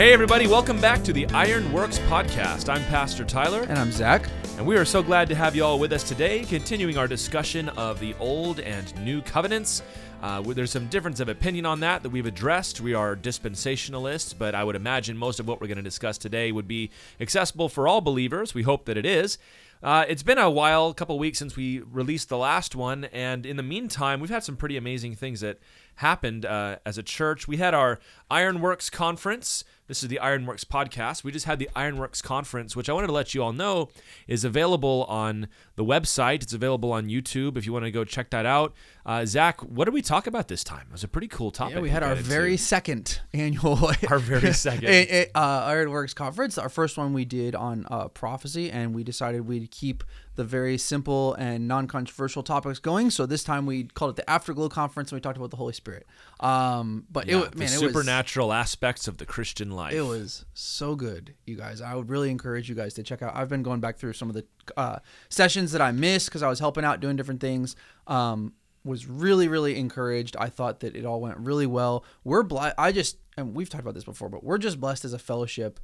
Hey, everybody, welcome back to the Iron Works Podcast. I'm Pastor Tyler, And I'm Zach. and we are so glad to have you all with us today, continuing our discussion of the Old and New Covenants. Uh, there's some difference of opinion on that that we've addressed. We are dispensationalists, but I would imagine most of what we're going to discuss today would be accessible for all believers. We hope that it is. Uh, it's been a while, a couple weeks since we released the last one, and in the meantime, we've had some pretty amazing things that happened uh, as a church. We had our Ironworks conference. This is the Ironworks podcast. We just had the Ironworks conference, which I wanted to let you all know is available on the website. It's available on YouTube if you want to go check that out. Uh, Zach, what did we talk about this time? It was a pretty cool topic. Yeah, we had our into. very second annual Our very second. uh, Ironworks conference. Our first one we did on uh, prophecy, and we decided we'd keep the very simple and non-controversial topics going. So this time we called it the Afterglow conference, and we talked about the Holy Spirit. Um, but Yeah, it wa- the man, it was supernatural aspects of the Christian life. It was so good, you guys. I would really encourage you guys to check out. I've been going back through some of the uh, sessions that I missed because I was helping out doing different things. Um, was really, really encouraged. I thought that it all went really well. We're blessed. I just, and we've talked about this before, but we're just blessed as a fellowship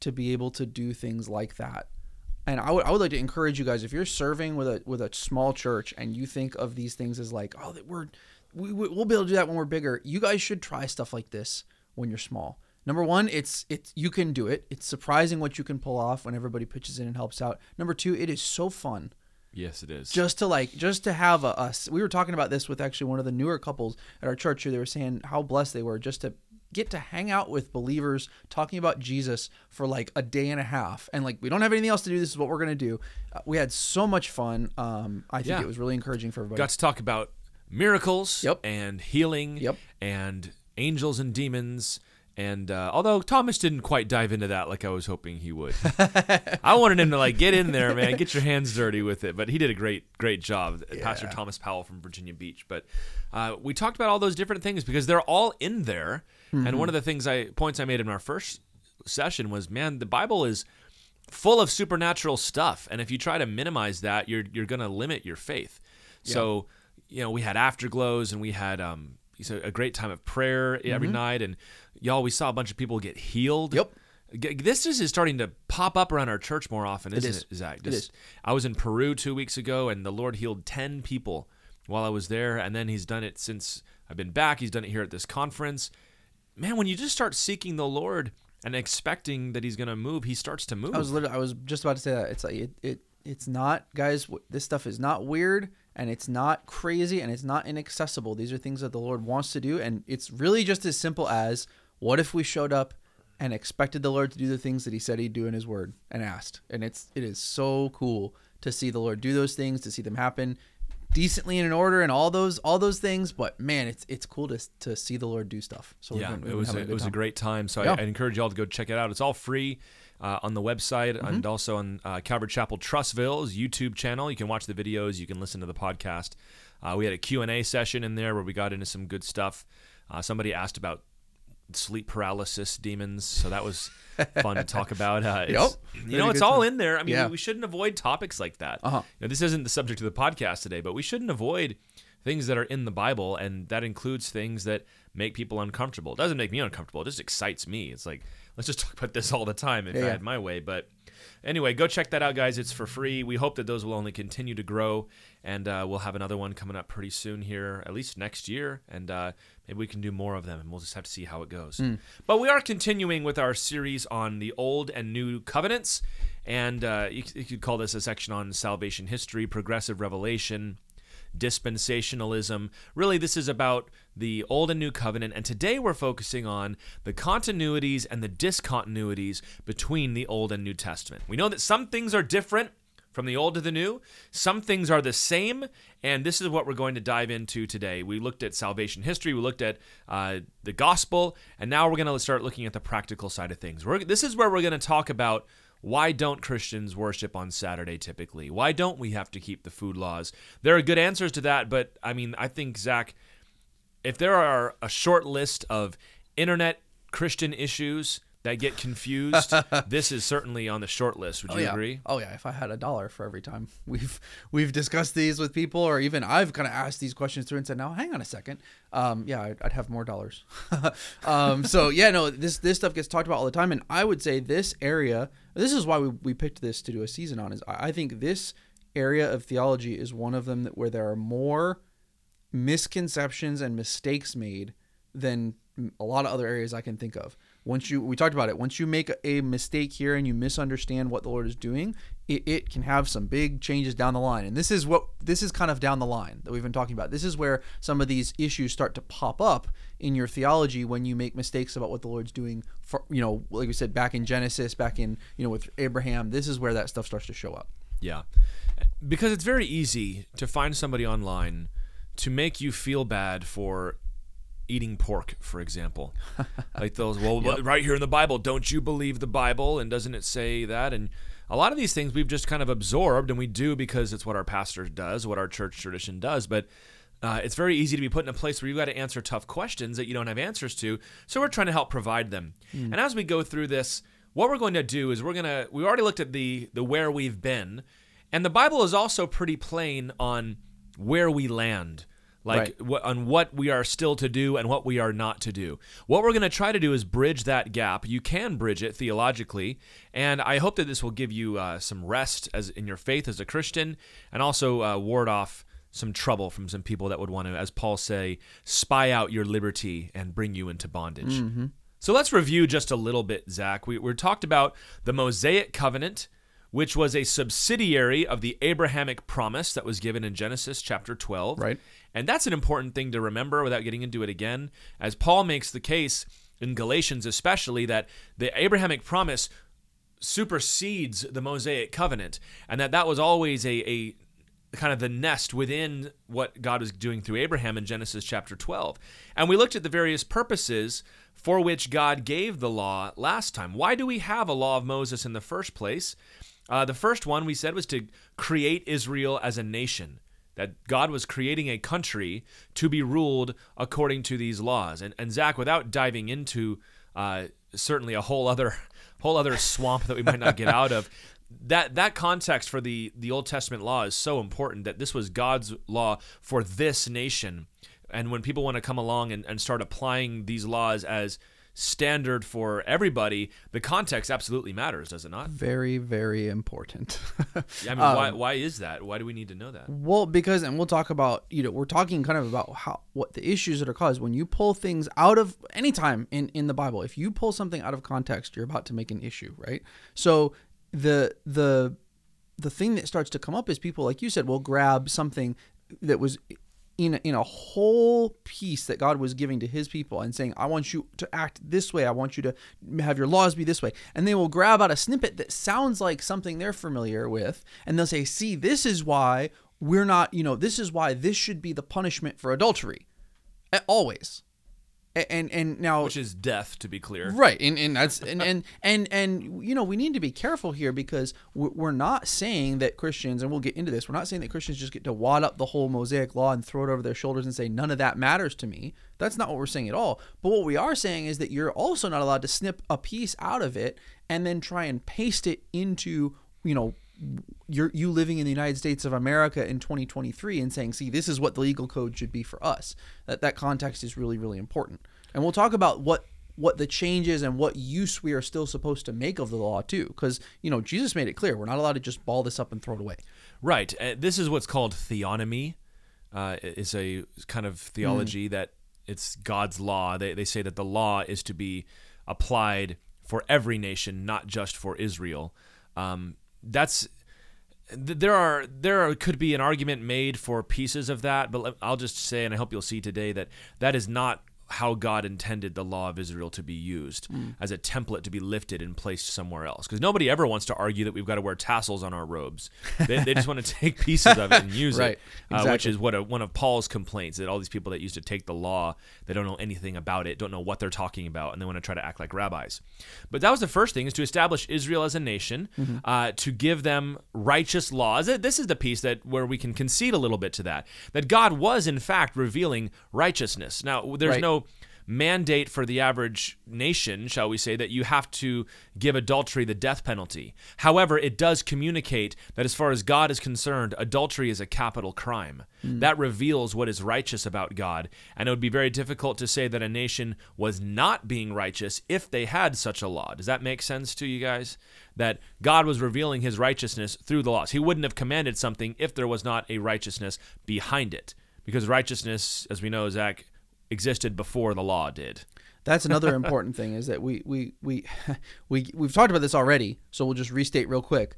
to be able to do things like that. And I would, I would like to encourage you guys if you're serving with a with a small church and you think of these things as like, oh, that we're we, we- we'll be able to do that when we're bigger. You guys should try stuff like this when you're small. Number one, it's it's you can do it. It's surprising what you can pull off when everybody pitches in and helps out. Number two, it is so fun Yes, it is. just to like just to have a us. We were talking about this with actually one of the newer couples at our church who they were saying how blessed they were just to get to hang out with believers talking about Jesus for like a day and a half and like we don't have anything else to do this is what we're going to do. Uh, we had so much fun. Um I think Yeah. it was really encouraging for everybody. got to talk about miracles Yep. and healing Yep. and angels and demons and uh, although thomas didn't quite dive into that like i was hoping he would i wanted him to like get in there man get your hands dirty with it but he did a great great job pastor thomas powell from virginia beach but uh, we talked about all those different things because they're all in there and one of the things i points i made in our first session was man the bible is full of supernatural stuff. And if you try to minimize that you're you're going to limit your faith. So you know we had afterglows and we had um a great time of prayer every night. And y'all we saw a bunch of people get healed. Yep. This is, starting to pop up around our church more often isn't it, is. Zach? It Just- is. I was in Peru two weeks ago and the Lord healed 10 people while I was there. And then he's done it since I've been back. He's done it here at this conference man when you just start seeking the Lord and expecting that he's going to move he starts to move I was literally I was just about to say that. It's like it, it it's not guys this stuff is not weird and it's not crazy and it's not inaccessible. These are things that the Lord wants to do and it's really just as simple as what if we showed up and expected the Lord to do the things that he said he'd do in his word and asked. And it's it is so cool to see the Lord do those things, to see them happen decently in an order and all those all those things, but man, it's it's cool to to see the Lord do stuff. So yeah, it was a, having it was a great time. So Yeah. I, I encourage y'all to go check it out. It's all free uh, on the website Mm-hmm. and also on uh, Calvary Chapel Trussville's YouTube channel. You can watch the videos. You can listen to the podcast. Uh, we had a Q and A session in there where we got into some good stuff. Uh, somebody asked about sleep paralysis demons, so that was fun to talk about. Uh, Yep. You know, it's all time. in there. I mean, Yeah. we shouldn't avoid topics like that. Uh-huh. You know, this isn't the subject of the podcast today, but we shouldn't avoid things that are in the Bible, and that includes things that make people uncomfortable. It doesn't make me uncomfortable; it just excites me. It's like let's just talk about this all the time if I Yeah, yeah. had my way. But anyway, go check that out, guys. It's for free. We hope that those will only continue to grow, and uh, we'll have another one coming up pretty soon here, at least next year, and uh, maybe we can do more of them, and we'll just have to see how it goes. But we are continuing with our series on the Old and New Covenants, and uh, you, you could call this a section on salvation history, progressive revelation dispensationalism. Really, this is about the Old and New Covenant, and today we're focusing on the continuities and the discontinuities between the Old and New Testament. We know that some things are different from the Old to the New, some things are the same, and this is what we're going to dive into today. We looked at salvation history, we looked at uh, the gospel, and now we're going to start looking at the practical side of things. We're, this is where we're going to talk about why don't Christians worship on Saturday typically? Why don't we have to keep the food laws? There are good answers to that, but I mean, I think, Zach, if there are a short list of internet Christian issues that get confused, this is certainly on the short list. Would Oh you yeah. agree? Oh yeah. If I had a dollar for every time we've we've discussed these with people, or even I've kind of asked these questions through and said, "Now, hang on a second. Um, yeah, I'd, I'd have more dollars." um, so yeah, no, this this stuff gets talked about all the time, and I would say this area. This is why we, we picked this to do a season on. Is I I think this area of theology is one of them that where there are more misconceptions and mistakes made than a lot of other areas I can think of. Once you, we talked about it. Once you make a mistake here and you misunderstand what the Lord is doing, it, it can have some big changes down the line. And this is what this is kind of down the line that we've been talking about. This is where some of these issues start to pop up in your theology when you make mistakes about what the Lord's doing. For you know, like we said, back in Genesis, back in you know with Abraham, this is where that stuff starts to show up. Yeah. Because it's very easy to find somebody online to make you feel bad for eating pork, for example. like those, well, right here in the Bible, don't you believe the Bible? And doesn't it say that? And a lot of these things we've just kind of absorbed, and we do because it's what our pastor does, what our church tradition does. But uh, it's very easy to be put in a place where you've got to answer tough questions that you don't have answers to. So we're trying to help provide them. And as we go through this, what we're going to do is we're going to, we already looked at the, the where we've been. And the Bible is also pretty plain on where we land like Right. what, on what we are still to do and what we are not to do. What we're going to try to do is bridge that gap. You can bridge it theologically, and I hope that this will give you uh, some rest as in your faith as a Christian, and also uh, ward off some trouble from some people that would want to, as Paul say, spy out your liberty and bring you into bondage. So let's review just a little bit, Zach. We, we talked about the Mosaic covenant which was a subsidiary of the Abrahamic promise that was given in Genesis chapter 12. Right. And that's an important thing to remember without getting into it again, as Paul makes the case in Galatians, especially, that the Abrahamic promise supersedes the Mosaic covenant, and that that was always a, a kind of the nest within what God was doing through Abraham in Genesis chapter 12. And we looked at the various purposes for which God gave the law last time. Why do we have a law of Moses in the first place? Uh, the first one we said was to create Israel as a nation. That God was creating a country to be ruled according to these laws. And, and Zach, without diving into uh, certainly a whole other whole other swamp that we might not get out of, that that context for the the Old Testament law is so important that this was God's law for this nation. And when people want to come along and, and start applying these laws as standard for everybody, the context absolutely matters, does it not? Very, very important. Yeah, I mean, why, um, why is that? Why do we need to know that? Well, because and we'll talk about you know we're talking kind of about how what the issues that are caused when you pull things out of any time in in the Bible. If you pull something out of context, you're about to make an issue, right? So the the the thing that starts to come up is people like you said will grab something that was in a, in a whole piece that God was giving to his people and saying, I want you to act this way. I want you to have your laws be this way. And they will grab out a snippet that sounds like something they're familiar with. And they'll say, see, this is why we're not, you know, this is why this should be the punishment for adultery. Always. And, and now Which is death, to be clear. right and, and that's and, and and and you know we need to be careful here because we're not saying that christians and we'll get into this we're not saying that christians just get to wad up the whole mosaic law and throw it over their shoulders and say none of that matters to me that's not what we're saying at all but what we are saying is that you're also not allowed to snip a piece out of it and then try and paste it into you know you're you living in the United States of America in 2023 and saying, see, this is what the legal code should be for us. That that context is really really important, and we'll talk about what what the changes and what use we are still supposed to make of the law too, because you know Jesus made it clear we're not allowed to just ball this up and throw it away. Right. Uh, this is what's called theonomy. Uh, it's a kind of theology that it's God's law. They, they say that the law is to be applied for every nation, not just for Israel. Um, that's there are there are, could be an argument made for pieces of that, but I'll just say, and I hope you'll see today that that is not how God intended the law of Israel to be used as a template to be lifted and placed somewhere else. Because nobody ever wants to argue that we've got to wear tassels on our robes. They, they just want to take pieces of it and use Right, it, uh, which is what a, one of Paul's complaints that all these people that used to take the law, they don't know anything about it, don't know what they're talking about, and they want to try to act like rabbis. But that was the first thing: is to establish Israel as a nation, Mm-hmm. uh, to give them righteous laws. This is the piece that where we can concede a little bit to that that God was in fact revealing righteousness. Now, there's Right. no mandate for the average nation, shall we say, that you have to give adultery the death penalty. However, it does communicate that as far as God is concerned, adultery is a capital crime. Hmm. That reveals what is righteous about God, and it would be very difficult to say that a nation was not being righteous if they had such a law. Does that make sense to you guys? That God was revealing his righteousness through the laws. He wouldn't have commanded something if there was not a righteousness behind it. Because righteousness, as we know, Zach, existed before the law did. That's another important thing is that we we we we we've talked about this already, so we'll just restate real quick.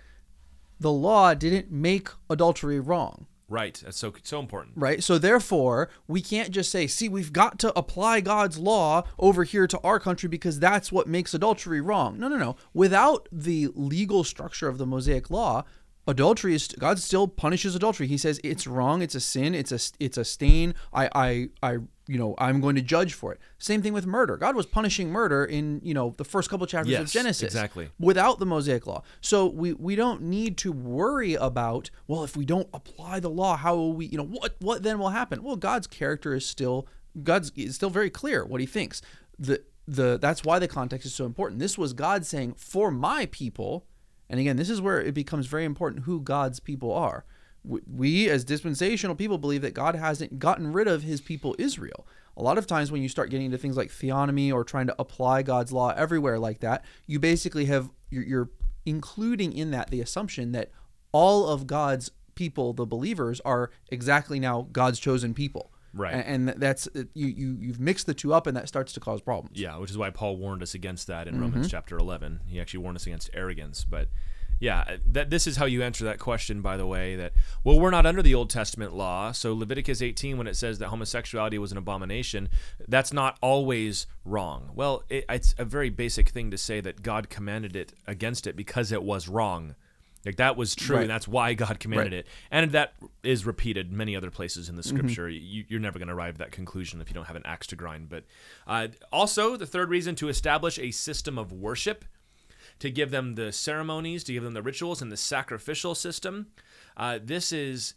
The law didn't make adultery wrong, Right. That's so so important. right? So therefore, we can't just say, "See, we've got to apply God's law over here to our country because that's what makes adultery wrong." No, no, no. Without the legal structure of the Mosaic law, adultery is God still punishes adultery. He says it's wrong, it's a sin, it's a it's a stain. I I I you know, I'm going to judge for it. Same thing with murder. God was punishing murder in, you know, the first couple chapters of Genesis. exactly. Without the Mosaic law. So we we don't need to worry about, well, if we don't apply the law, how will we, you know, what what then will happen? Well, God's character is still God's is still very clear what he thinks. The the that's why the context is so important. This was God saying, "For my people," and again, this is where it becomes very important who God's people are. We- as dispensational people, believe that God hasn't gotten rid of his people Israel. A lot of times, when you start getting into things like theonomy or trying to apply God's law everywhere like that, you basically have you're, you're including in that the assumption that all of God's people, the believers, are exactly now God's chosen people. Right. And, that's you you you've mixed the two up, and that starts to cause problems. Yeah, which is why Paul warned us against that in Mm-hmm. Romans chapter 11. He actually warned us against arrogance. But yeah, that this is how you answer that question, by the way. That well, we're not under the Old Testament law. So Leviticus 18, when it says that homosexuality was an abomination, that's not always wrong. Well, it, it's a very basic thing to say that God commanded it against it because it was wrong. Like that was true, Right. and that's why God commanded Right. it. And that is repeated many other places in the Mm-hmm. scripture. You, you're never going to arrive at that conclusion if you don't have an axe to grind. But uh, also, the third reason to establish a system of worship, to give them the ceremonies, to give them the rituals, and the sacrificial system. Uh, this is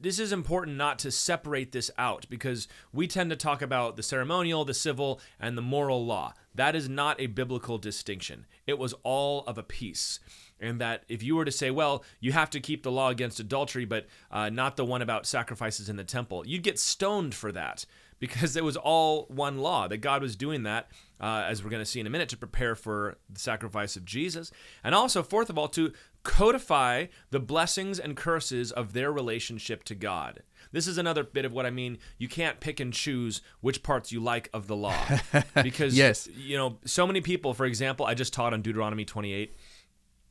this is important not to separate this out because we tend to talk about the ceremonial, the civil, and the moral law. That is not a biblical distinction. It was all of a piece. And that if you were to say, well, you have to keep the law against adultery, but uh, not the one about sacrifices in the temple, you'd get stoned for that because it was all one law that God was doing that, uh, as we're going to see in a minute, to prepare for the sacrifice of Jesus. And also, fourth of all, to codify the blessings and curses of their relationship to God. This is another bit of what I mean. You can't pick and choose which parts you like of the law. Because, Yes. you know, so many people, for example, I just taught on Deuteronomy 28.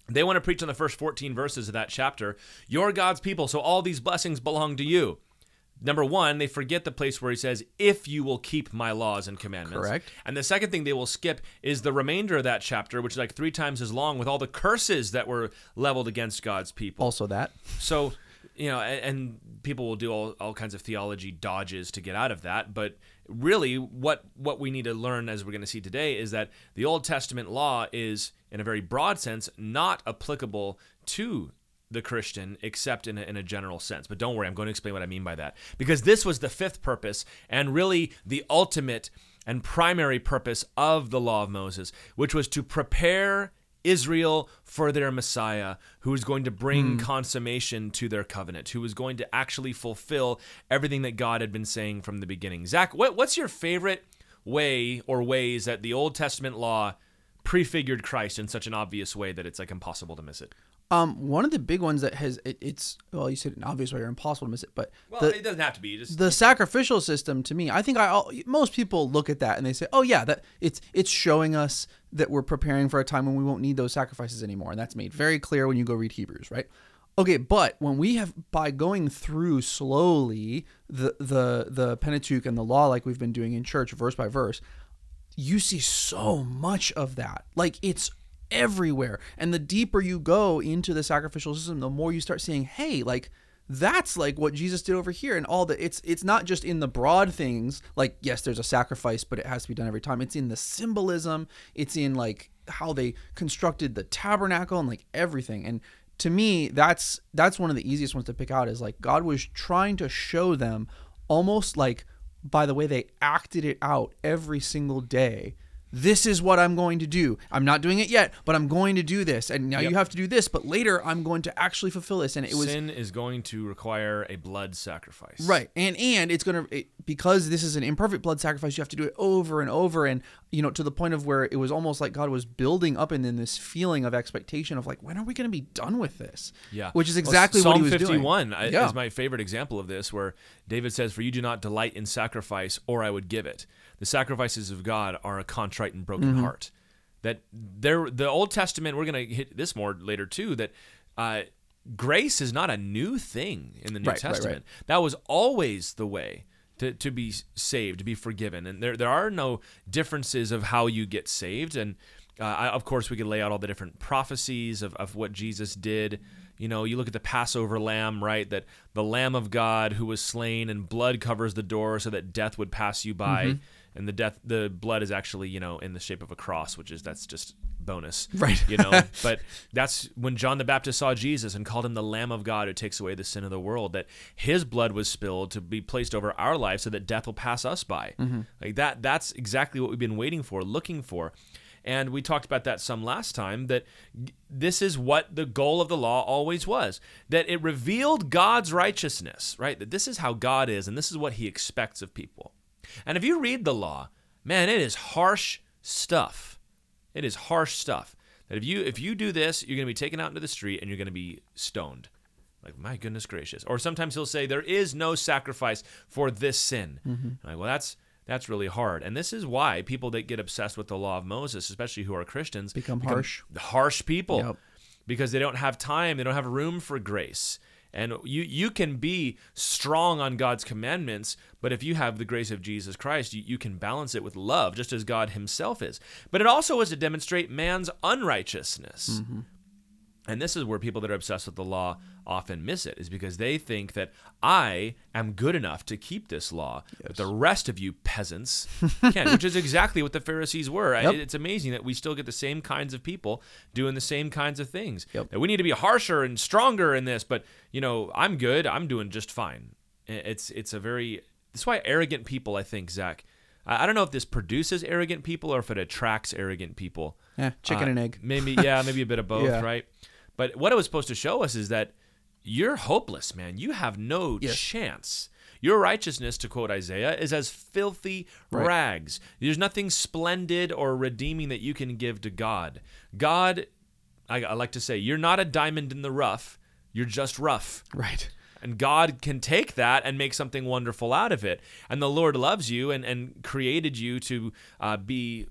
They want to preach on the first 14 verses of that chapter. You're God's people, so all these blessings belong to you. Number one, they forget the place where he says, if you will keep my laws and commandments. Correct. And the second thing they will skip is the remainder of that chapter, which is like three times as long with all the curses that were leveled against God's people. Also, that So, you know, and, and people will do all, all kinds of theology dodges to get out of that. But really, what what we need to learn, as we're going to see today, is that the Old Testament law is, in a very broad sense, not applicable to the Christian except in a, in a general sense. But don't worry, I'm going to explain what I mean by that. Because this was the fifth purpose and really the ultimate and primary purpose of the law of Moses, which was to prepare Israel for their Messiah, who is going to bring hmm. consummation to their covenant, who is going to actually fulfill everything that God had been saying from the beginning. Zach, what, what's your favorite way or ways that the Old Testament law prefigured Christ in such an obvious way that it's like impossible to miss it? Um one of the big ones that has it, it's well you said an obvious way or impossible to miss it, but Well, the, it doesn't have to be. Just the sacrificial system to me i think i al- most people look at that and they say oh yeah that it's it's showing us that we're preparing for a time when we won't need those sacrifices anymore and that's made very clear when you go read hebrews right okay but when we have by going through slowly the the the pentateuch and the law like we've been doing in church verse by verse you see so much of that. Like it's everywhere. And the deeper you go into the sacrificial system, the more you start seeing, hey, like that's like what Jesus did over here and all the it's it's not just in the broad things like yes there's a sacrifice but it has to be done every time it's in the symbolism it's in like how they constructed the tabernacle and like everything and to me that's that's one of the easiest ones to pick out is like God was trying to show them almost like by the way they acted it out every single day. This is what I'm going to do. I'm not doing it yet, but I'm going to do this. And now Yep. you have to do this, but later I'm going to actually fulfill this. And it was Sin is going to require a blood sacrifice. Right. And and it's going to because this is an imperfect blood sacrifice, you have to do it over and over and you know to the point of where it was almost like God was building up and then this feeling of expectation of like when are we going to be done with this? Yeah. Which is Well, exactly Psalm what he was 51 doing. Yeah. is my favorite example of this, where David says, For you do not delight in sacrifice, or I would give it. The sacrifices of God are a contrite and broken Mm-hmm. heart. That there, the Old Testament, we're going to hit this more later too, that uh, grace is not a new thing in the New Right, right, right. Testament. That was always the way. To, to be saved, to be forgiven, and there there are no differences of how you get saved, and uh, I, of course, we could lay out all the different prophecies of, of what Jesus did. You know, you look at the Passover lamb, right? That the Lamb of God who was slain and blood covers the door so that death would pass you by. Mm-hmm. And the death, the blood is actually, you know, in the shape of a cross, which is that's just bonus, Right. You know, but that's when John the Baptist saw Jesus and called him the Lamb of God who takes away the sin of the world. That his blood was spilled to be placed over our life so that death will pass us by. Mm-hmm. Like that. That's exactly what we've been waiting for, looking for. And we talked about that some last time that this is what the goal of the law always was that it revealed God's righteousness, right? That this is how God is and this is what he expects of people. And if you read the law, man, it is harsh stuff. It is harsh stuff. That if you if you do this, you're going to be taken out into the street and you're going to be stoned. Like my goodness gracious. Or sometimes he'll say there is no sacrifice for this sin. Mm-hmm. Like, well, that's that's really hard. And this is why people that get obsessed with the law of Moses, especially who are Christians, Become harsh. harsh people Yep. because they don't have time, they don't have room for grace. And you you can be strong on God's commandments, but if you have the grace of Jesus Christ, you, you can balance it with love, just as God Himself is. But it also was to demonstrate man's unrighteousness. Mm-hmm. And this is where people that are obsessed with the law often miss it, is because they think that I am good enough to keep this law, but the rest of you peasants can't, which is exactly what the Pharisees were. Yep. It's amazing that we still get the same kinds of people doing the same kinds of things. Yep. That we need to be harsher and stronger in this, but you know, I'm good. I'm doing just fine. It's it's a very that's why arrogant people, I think, Zach. I don't know if this produces arrogant people or if it attracts arrogant people. Eh, chicken Uh, and egg. Maybe, yeah, maybe a bit of both, Yeah. right? But what it was supposed to show us is that you're hopeless, man. You have no Yes. chance. Your righteousness, to quote Isaiah, is as filthy Right. rags. There's nothing splendid or redeeming that you can give to God. God, I, I like to say, you're not a diamond in the rough. You're just rough. Right. And God can take that and make something wonderful out of it. And the Lord loves you and, and created you to uh, be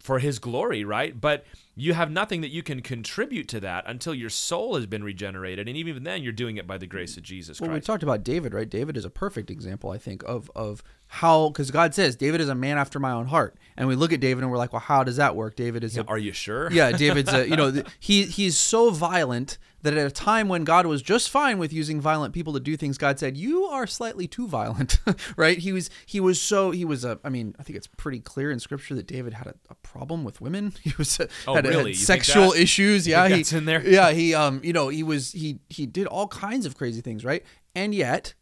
for his glory, right? But you have nothing that you can contribute to that until your soul has been regenerated. And even then, you're doing it by the grace of Jesus Well, we talked about David, right? David is a perfect example, I think, of of how because God says David is a man after my own heart, and we look at David and we're like, well, how does that work? David is a Are you sure? yeah, David's a, you know he he's so violent that at a time when God was just fine with using violent people to do things, God said you are slightly too violent, right? He was he was so he was a I mean I think it's pretty clear in Scripture that David had a, a problem with women. He was a, Oh, had, had really? Think sexual issues. Yeah, think he, in there? Yeah, he um you know he was he he did all kinds of crazy things, right? And yet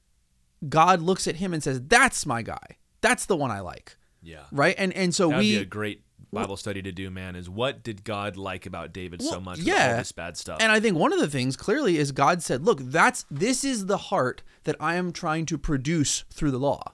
God looks at him and says, "That's my guy. That's the one I like." Yeah. Right? And and so That would we be a great Bible study to do, man. Is what did God like about David so much? yeah. this bad stuff. And I think one of the things clearly is God said, "Look, that's this is the heart that I am trying to produce through the law.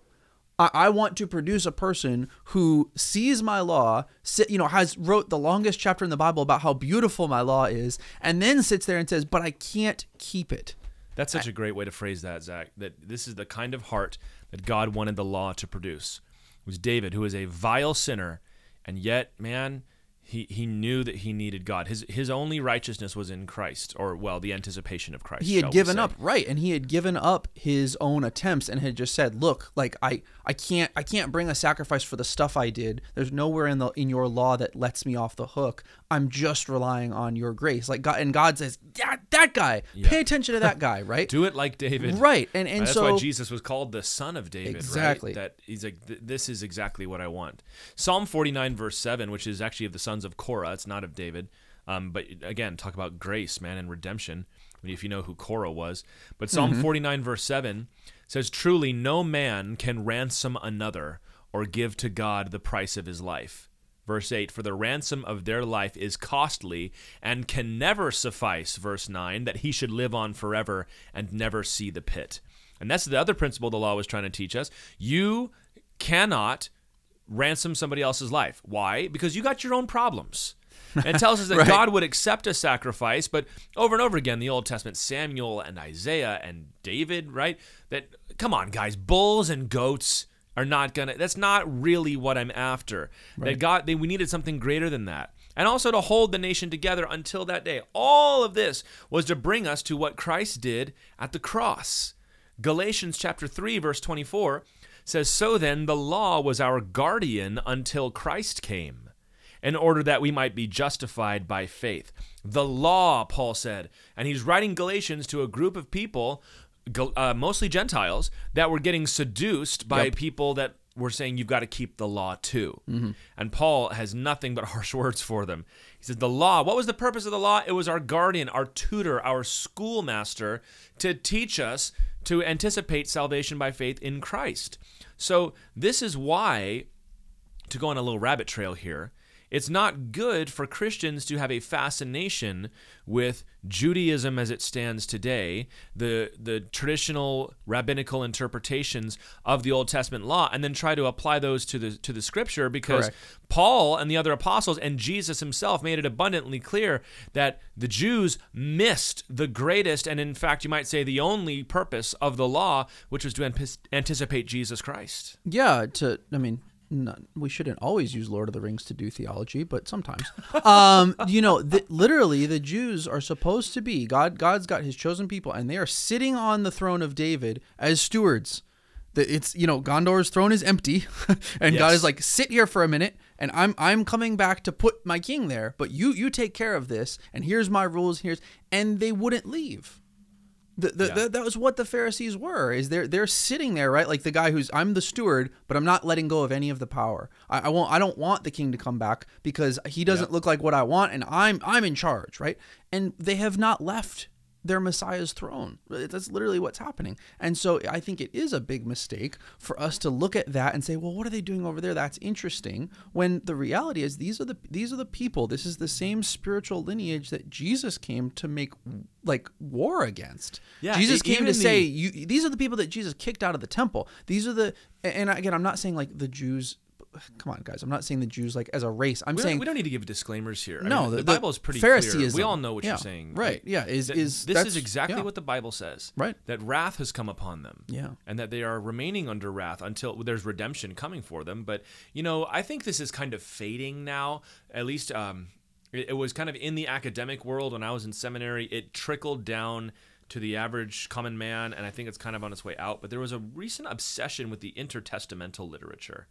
I, I want to produce a person who sees my law, sit, you know, has wrote the longest chapter in the Bible about how beautiful my law is, and then sits there and says, "But I can't keep it." That's such a great way to phrase that, Zach. That this is the kind of heart that God wanted the law to produce. It was David, who is a vile sinner, and yet, man, he, he knew that he needed God. His his only righteousness was in Christ, or well, the anticipation of Christ. he had given up right and he had given up his own attempts and had just said look like i i can't i can't bring a sacrifice for the stuff i did there's nowhere in the in your law that lets me off the hook i'm just relying on your grace like god and god says that that guy pay attention to that guy right Do it like David. right and and that's so why Jesus was called the Son of David, Exactly. right? That he's like, this is exactly what I want. Psalm 49, verse 7, which is actually of the sons of Korah, it's not of David. Um, but again, talk about grace, man, and redemption. mean, if you know who Korah was. But Psalm 49, verse 7 says, Truly no man can ransom another or give to God the price of his life. Verse 8, for the ransom of their life is costly and can never suffice, verse 9, that he should live on forever and never see the pit. And that's the other principle the law was trying to teach us. You cannot ransom somebody else's life. Why? Because you got your own problems. And it tells us that Right. God would accept a sacrifice, but over and over again, the Old Testament, Samuel and Isaiah and David, right? That, come on, guys, bulls and goats are not gonna, that's not really what I'm after. That God, they, we needed something greater than that. And also to hold the nation together until that day. All of this was to bring us to what Christ did at the cross. Galatians chapter 3 verse 24 says so then the law was our guardian until Christ came in order that we might be justified by faith. The law, Paul said, and he's writing Galatians to a group of people uh, mostly Gentiles that were getting seduced by people that were saying you've got to keep the law too. And Paul has nothing but harsh words for them. He says, The law, what was the purpose of the law? It was our guardian, our tutor, our schoolmaster to teach us to anticipate salvation by faith in Christ. So, this is why, to go on a little rabbit trail here, it's not good for Christians to have a fascination with Judaism as it stands today, the the traditional rabbinical interpretations of the Old Testament law, and then try to apply those to the to the Scripture because Correct. Paul and the other apostles and Jesus himself made it abundantly clear that the Jews missed the greatest and in fact you might say the only purpose of the law, which was to anticipate Jesus Christ. Yeah, to I mean, we shouldn't always use Lord of the Rings to do theology, but sometimes. um, you know, the, literally, the Jews are supposed to be God. God's got His chosen people, and they are sitting on the throne of David as stewards. The, it's you know Gondor's throne is empty, and God is like, sit here for a minute, and I'm I'm coming back to put my king there, but you you take care of this, and here's my rules. Here's and they wouldn't leave. The, the, Yeah. the- that was what the Pharisees were. Is they're they're sitting there, right? Like the guy who's I'm the steward, but I'm not letting go of any of the power. I, I won't. I don't want the king to come back because he doesn't Yep. look like what I want, and I'm I'm in charge, right? And they have not left their Messiah's throne. That's literally what's happening. And so I think it is a big mistake for us to look at that and say, well, what are they doing over there? That's interesting. When the reality is these are the these are the people. This is the same spiritual lineage that Jesus came to make like war against. Yeah, Jesus came to the- say you these are the people that Jesus kicked out of the temple. These are the and again I'm not saying like the Jews come on guys. I'm not saying the Jews like as a race. I'm We saying we don't need to give disclaimers here. I no, mean, the, the, Bible is pretty Phariseeism. clear. We all know what Yeah, you're saying. Right. Yeah. Is is this is exactly yeah. what the Bible says. Right. That wrath has come upon them. Yeah. And that they are remaining under wrath until there's redemption coming for them. But you know, I think this is kind of fading now. At least um, it, it was kind of in the academic world when I was in seminary. It trickled down to the average common man, and I think it's kind of on its way out. But there was a recent obsession with the intertestamental literature.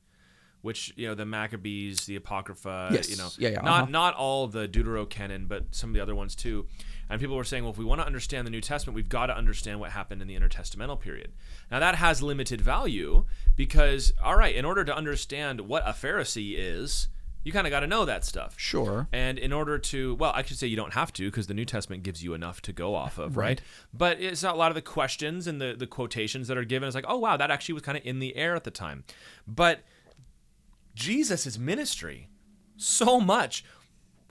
Which you know the Maccabees, the Apocrypha, Yes. you know, Yeah, yeah, not uh-huh. not all the Deuterocanon, but some of the other ones too. And people were saying, well, if we want to understand the New Testament, we've got to understand what happened in the intertestamental period. Now that has limited value because, all right, in order to understand what a Pharisee is, you kind of got to know that stuff. Sure. And in order to, well, I should say you don't have to because the New Testament gives you enough to go off of, right? Right. But it's not a lot of the questions and the, the quotations that are given. It's like, oh, wow, that actually was kind of in the air at the time. But Jesus' ministry so much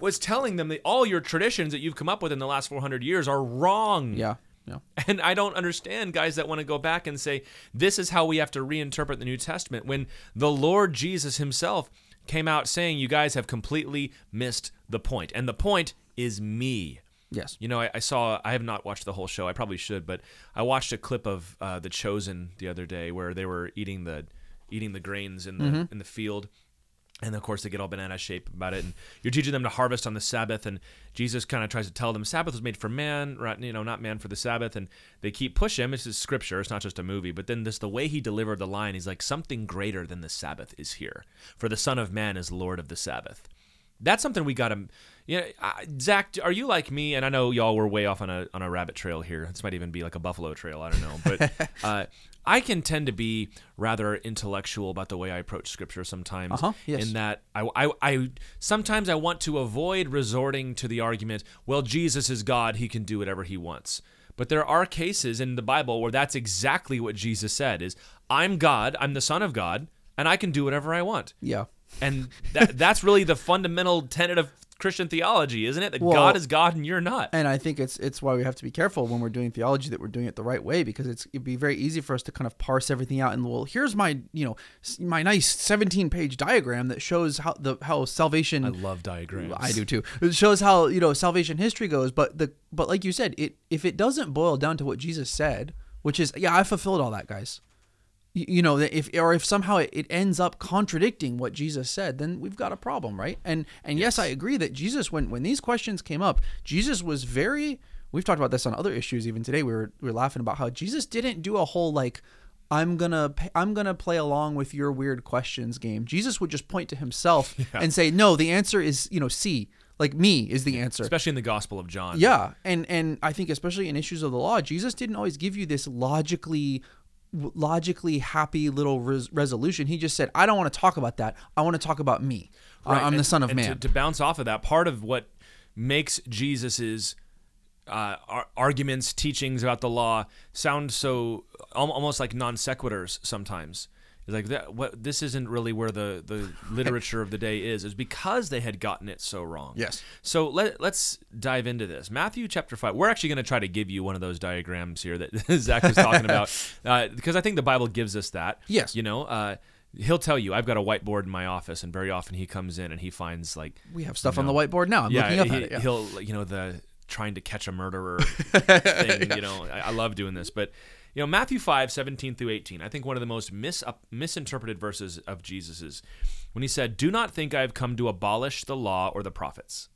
was telling them that all your traditions that you've come up with in the last 400 years are wrong. Yeah. Yeah. And I don't understand guys that want to go back and say, this is how we have to reinterpret the New Testament when the Lord Jesus himself came out saying, you guys have completely missed the point. And the point is me. Yes. You know, I, I saw, I have not watched the whole show. I probably should, but I watched a clip of uh, The Chosen the other day where they were eating the eating the grains in the mm-hmm. in the field. And of course, they get all banana shaped about it. And you're teaching them to harvest on the Sabbath. And Jesus kind of tries to tell them Sabbath was made for man, right? You know, not man for the Sabbath. And they keep pushing him. This is scripture. It's not just a movie. But then this, the way he delivered the line, he's like, something greater than the Sabbath is here. For the Son of Man is Lord of the Sabbath. That's something we got to, you know, Zach, are you like me? And I know y'all were way off on a on a rabbit trail here. This might even be like a buffalo trail. I don't know, but uh, I can tend to be rather intellectual about the way I approach scripture sometimes. Uh-huh, yes. In that I, I I sometimes I want to avoid resorting to the argument, well, Jesus is God; he can do whatever he wants. But there are cases in the Bible where that's exactly what Jesus said is I'm God, I'm the son of God, and I can do whatever I want. Yeah. And that that's really the fundamental tenet of Christian theology, isn't it? That Well- God is God and you're not. And I think it's it's why we have to be careful when we're doing theology that we're doing it the right way because it's it'd be very easy for us to kind of parse everything out and well here's my you know my nice 17 page diagram that shows how the how salvation I love diagrams. I do too. It shows how you know salvation history goes, but the but like you said, it if it doesn't boil down to what Jesus said, which is yeah, I fulfilled all that, guys. You, know, that if or if somehow it, ends up contradicting what Jesus said, then we've got a problem, right? And and yes, I agree that Jesus when when these questions came up, Jesus was very. We've talked about this on other issues even today. We were we were laughing about how Jesus didn't do a whole like. I'm gonna I'm gonna play along with your weird questions game. Jesus would just point to himself and say, "No, the answer is you know C. Like me is the answer." Especially in the Gospel of John. Yeah, and and I think especially in issues of the law, Jesus didn't always give you this logically logically happy little res- resolution. He just said, "I don't want to talk about that. I want to talk about me. I- I'm the son of and man." To, to bounce off of that, part of what makes Jesus's uh, ar- arguments, teachings about the law sound so almost like non sequiturs sometimes. It's like that. What this isn't really where the, the literature of the day is. Is because they had gotten it so wrong. Yes. So let let's dive into this. Matthew chapter five. We're actually going to try to give you one of those diagrams here that Zach was talking about, uh, because I think the Bible gives us that. Yes. You know. Uh, He'll tell you, I've got a whiteboard in my office, and very often he comes in and he finds like we have stuff you on the whiteboard now. I'm yeah, looking up he, at it. Yeah. He'll, you know, the trying to catch a murderer thing. You know, I, I love doing this, but you know, Matthew 5, 17 through 18. I think one of the most mis- misinterpreted verses of Jesus's when he said, "Do not think I have come to abolish the law or the prophets.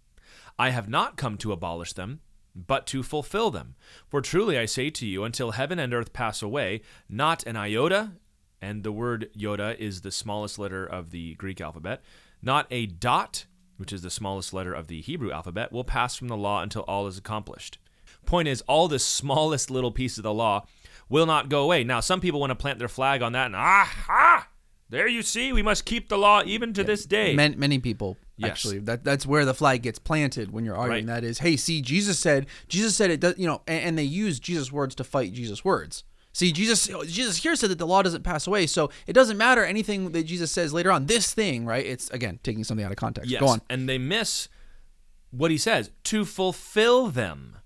I have not come to abolish them." But to fulfill them. For truly I say to you, until heaven and earth pass away, not an iota, and the word iota is the smallest letter of the Greek alphabet, not a dot, which is the smallest letter of the Hebrew alphabet, will pass from the law until all is accomplished. Point is, all the smallest little piece of the law will not go away. Now, some people want to plant their flag on that, and ah, ah, there you see, we must keep the law even to this day. Man, many people Yes. actually that that's where the flag gets planted when you're arguing. Right. That is, hey, see, Jesus said, Jesus said it does, you know, and, and they use Jesus' words to fight Jesus' words. See, Jesus, Jesus here said that the law doesn't pass away, so it doesn't matter anything that Jesus says later on. This thing, right? It's again taking something out of context. yes, Go on. and they miss what he says to fulfill them.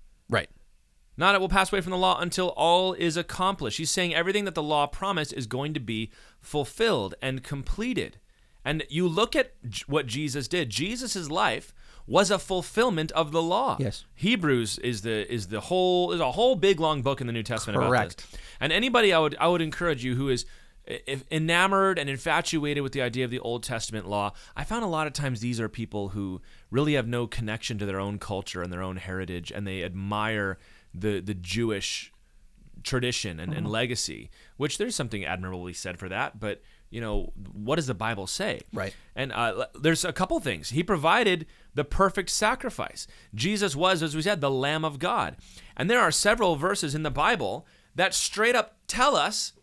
Not it will pass away from the law until all is accomplished. He's saying everything that the law promised is going to be fulfilled and completed. And you look at what Jesus did. Jesus' life was a fulfillment of the law. Yes. Hebrews is the is the whole is a whole big long book in the New Testament about Correct. this. And anybody I would I would encourage you who is if enamored and infatuated with the idea of the Old Testament law, I found a lot of times these are people who really have no connection to their own culture and their own heritage, and they admire the the Jewish tradition and, Mm-hmm. and legacy. Which there's something admirably said for that, but you know what does the Bible say? Right. And uh, there's a couple things. He provided the perfect sacrifice. Jesus was, as we said, the Lamb of God. And there are several verses in the Bible that straight up tell us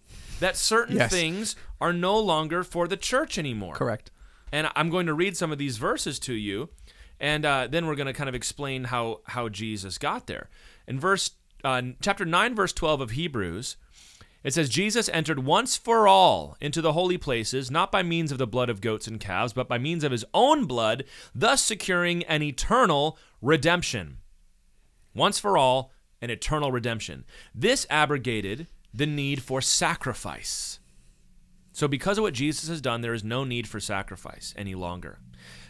that certain Yes. things are no longer for the church anymore. Correct. And I'm going to read some of these verses to you, and uh, then we're going to kind of explain how how Jesus got there. In verse uh, chapter nine, verse twelve of Hebrews, it says Jesus entered once for all into the holy places, not by means of the blood of goats and calves, but by means of his own blood, thus securing an eternal redemption. Once for all, an eternal redemption. This abrogated the need for sacrifice. So, because of what Jesus has done, there is no need for sacrifice any longer.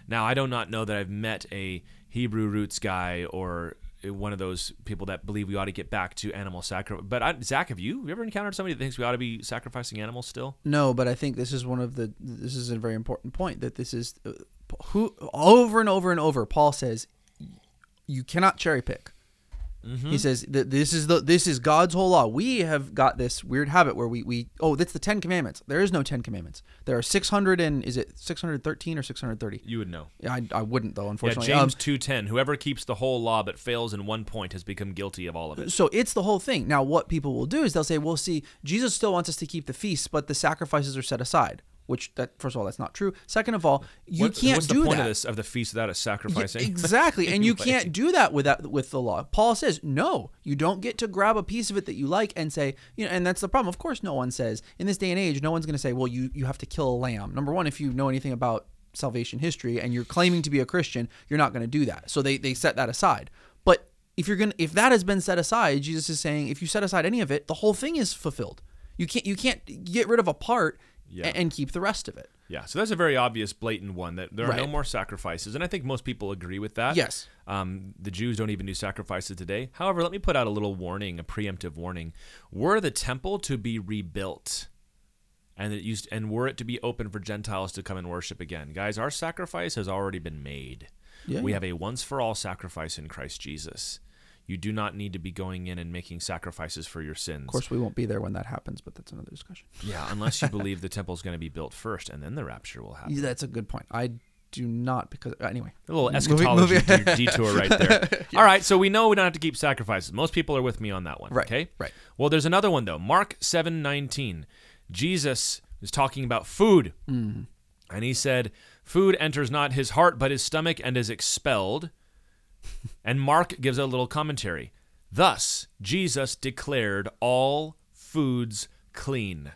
Now, I do not know that I've met a Hebrew roots guy or one of those people that believe we ought to get back to animal sacrifice. But I, Zach, have you? Have you ever encountered somebody that thinks we ought to be sacrificing animals still? No, but I think this is one of the. This is a very important point that this is uh, who over and over and over. Paul says you cannot cherry pick. He says that this is the this is God's whole law. We have got this weird habit where we we oh that's the Ten Commandments. There is no Ten Commandments. There are six hundred and is it six hundred thirteen or six hundred thirty? You would know. Yeah, I, I wouldn't though. Yeah, Unfortunately, James Um, two ten. Whoever keeps the whole law but fails in one point has become guilty of all of it. so it's the whole thing. Now, what people will do is they'll say, "Well, see, Jesus still wants us to keep the feasts, but the sacrifices are set aside." Which that first of all that's not true. Second of all, you What- can't what's do the point that. of this of the feast without a sacrifice? Yeah, exactly, and you can't do that without with the law. Paul says, no, you don't get to grab a piece of it that you like and say, you know, and that's the problem. Of course, no one says in this day and age, no one's going to say, well, you you have to kill a lamb. Number one, if you know anything about salvation history and you're claiming to be a Christian, you're not going to do that. So they they set that aside. But if you're gonna if that has been set aside, Jesus is saying, if you set aside any of it, the whole thing is fulfilled. You can't you can't get rid of a part Yeah. a- and keep the rest of it. Yeah, so that's a very obvious, blatant one that there are no more sacrifices, and I think most people agree with that. Yes. Um, the Jews don't even do sacrifices today. However, let me put out a little warning, a preemptive warning. Were the temple to be rebuilt, and it used, and were it to be open for Gentiles to come and worship again, guys, our sacrifice has already been made. Yeah, we yeah. have a once for all sacrifice in Christ Jesus. You do not need to be going in and making sacrifices for your sins. Of course, we won't be there when that happens, but that's another discussion. Yeah, unless you believe the temple is going to be built first, and then the rapture will happen. Yeah, That's a good point. I do not because anyway. A little eschatology moving- de- detour right there. All right, so we know we don't have to keep sacrifices. Most people are with me on that one. Right, Okay. right. Well, there's another one though. Mark seven nineteen. Jesus is talking about food, Mm. and he said, "Food enters not his heart, but his stomach, and is expelled." And Mark gives a little commentary. Thus, Jesus declared all foods clean.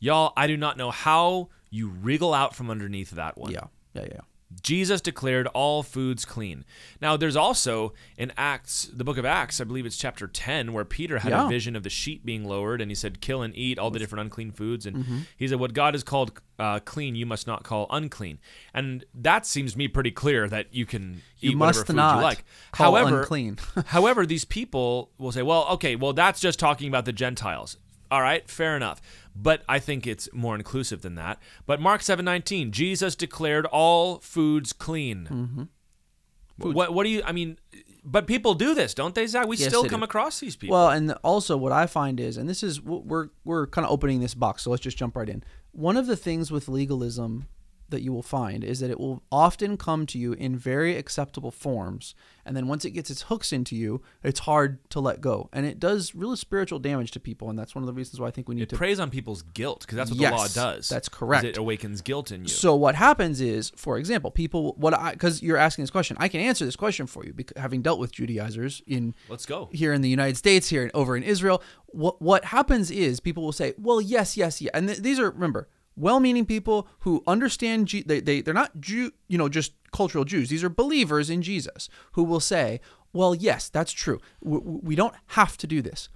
Y'all, I do not know how you wriggle out from underneath that one. Yeah, yeah, yeah. Jesus declared all foods clean. Now, there's also in Acts, the book of Acts, I believe it's chapter 10, where Peter had Yeah. a vision of the sheep being lowered, and he said, Kill and eat all the different unclean foods. And Mm-hmm. he said, What God has called uh, clean, you must not call unclean. And that seems to me pretty clear that you can You eat must whatever food not you like. However, unclean. however, these people will say, Well, okay, well, that's just talking about the Gentiles. All right, fair enough. But I think it's more inclusive than that. But Mark 7:19, Jesus declared all foods clean. Mm-hmm. What what do you I mean but people do this, don't they, Zach? We Yes, still come do. across these people. Well, and also what I find is, and this is we're we're kind of opening this box, so let's just jump right in. One of the things with legalism that you will find is that it will often come to you in very acceptable forms, and then once it gets its hooks into you, it's hard to let go, and it does really spiritual damage to people, and that's one of the reasons why I think we need it to preys on people's guilt because that's what Yes, the law does. that's correct. It awakens guilt in you. So what happens is, for example, people what I because you're asking this question, I can answer this question for you because having dealt with Judaizers in Let's go. here in the United States, here and over in Israel. What what happens is people will say, "Well, yes, yes, yeah," and th- these are remember well-meaning people who understand. G- they they they're not Jew, you know, just cultural Jews. These are believers in Jesus who will say, "Well, yes, that's true. We, we don't have to do this,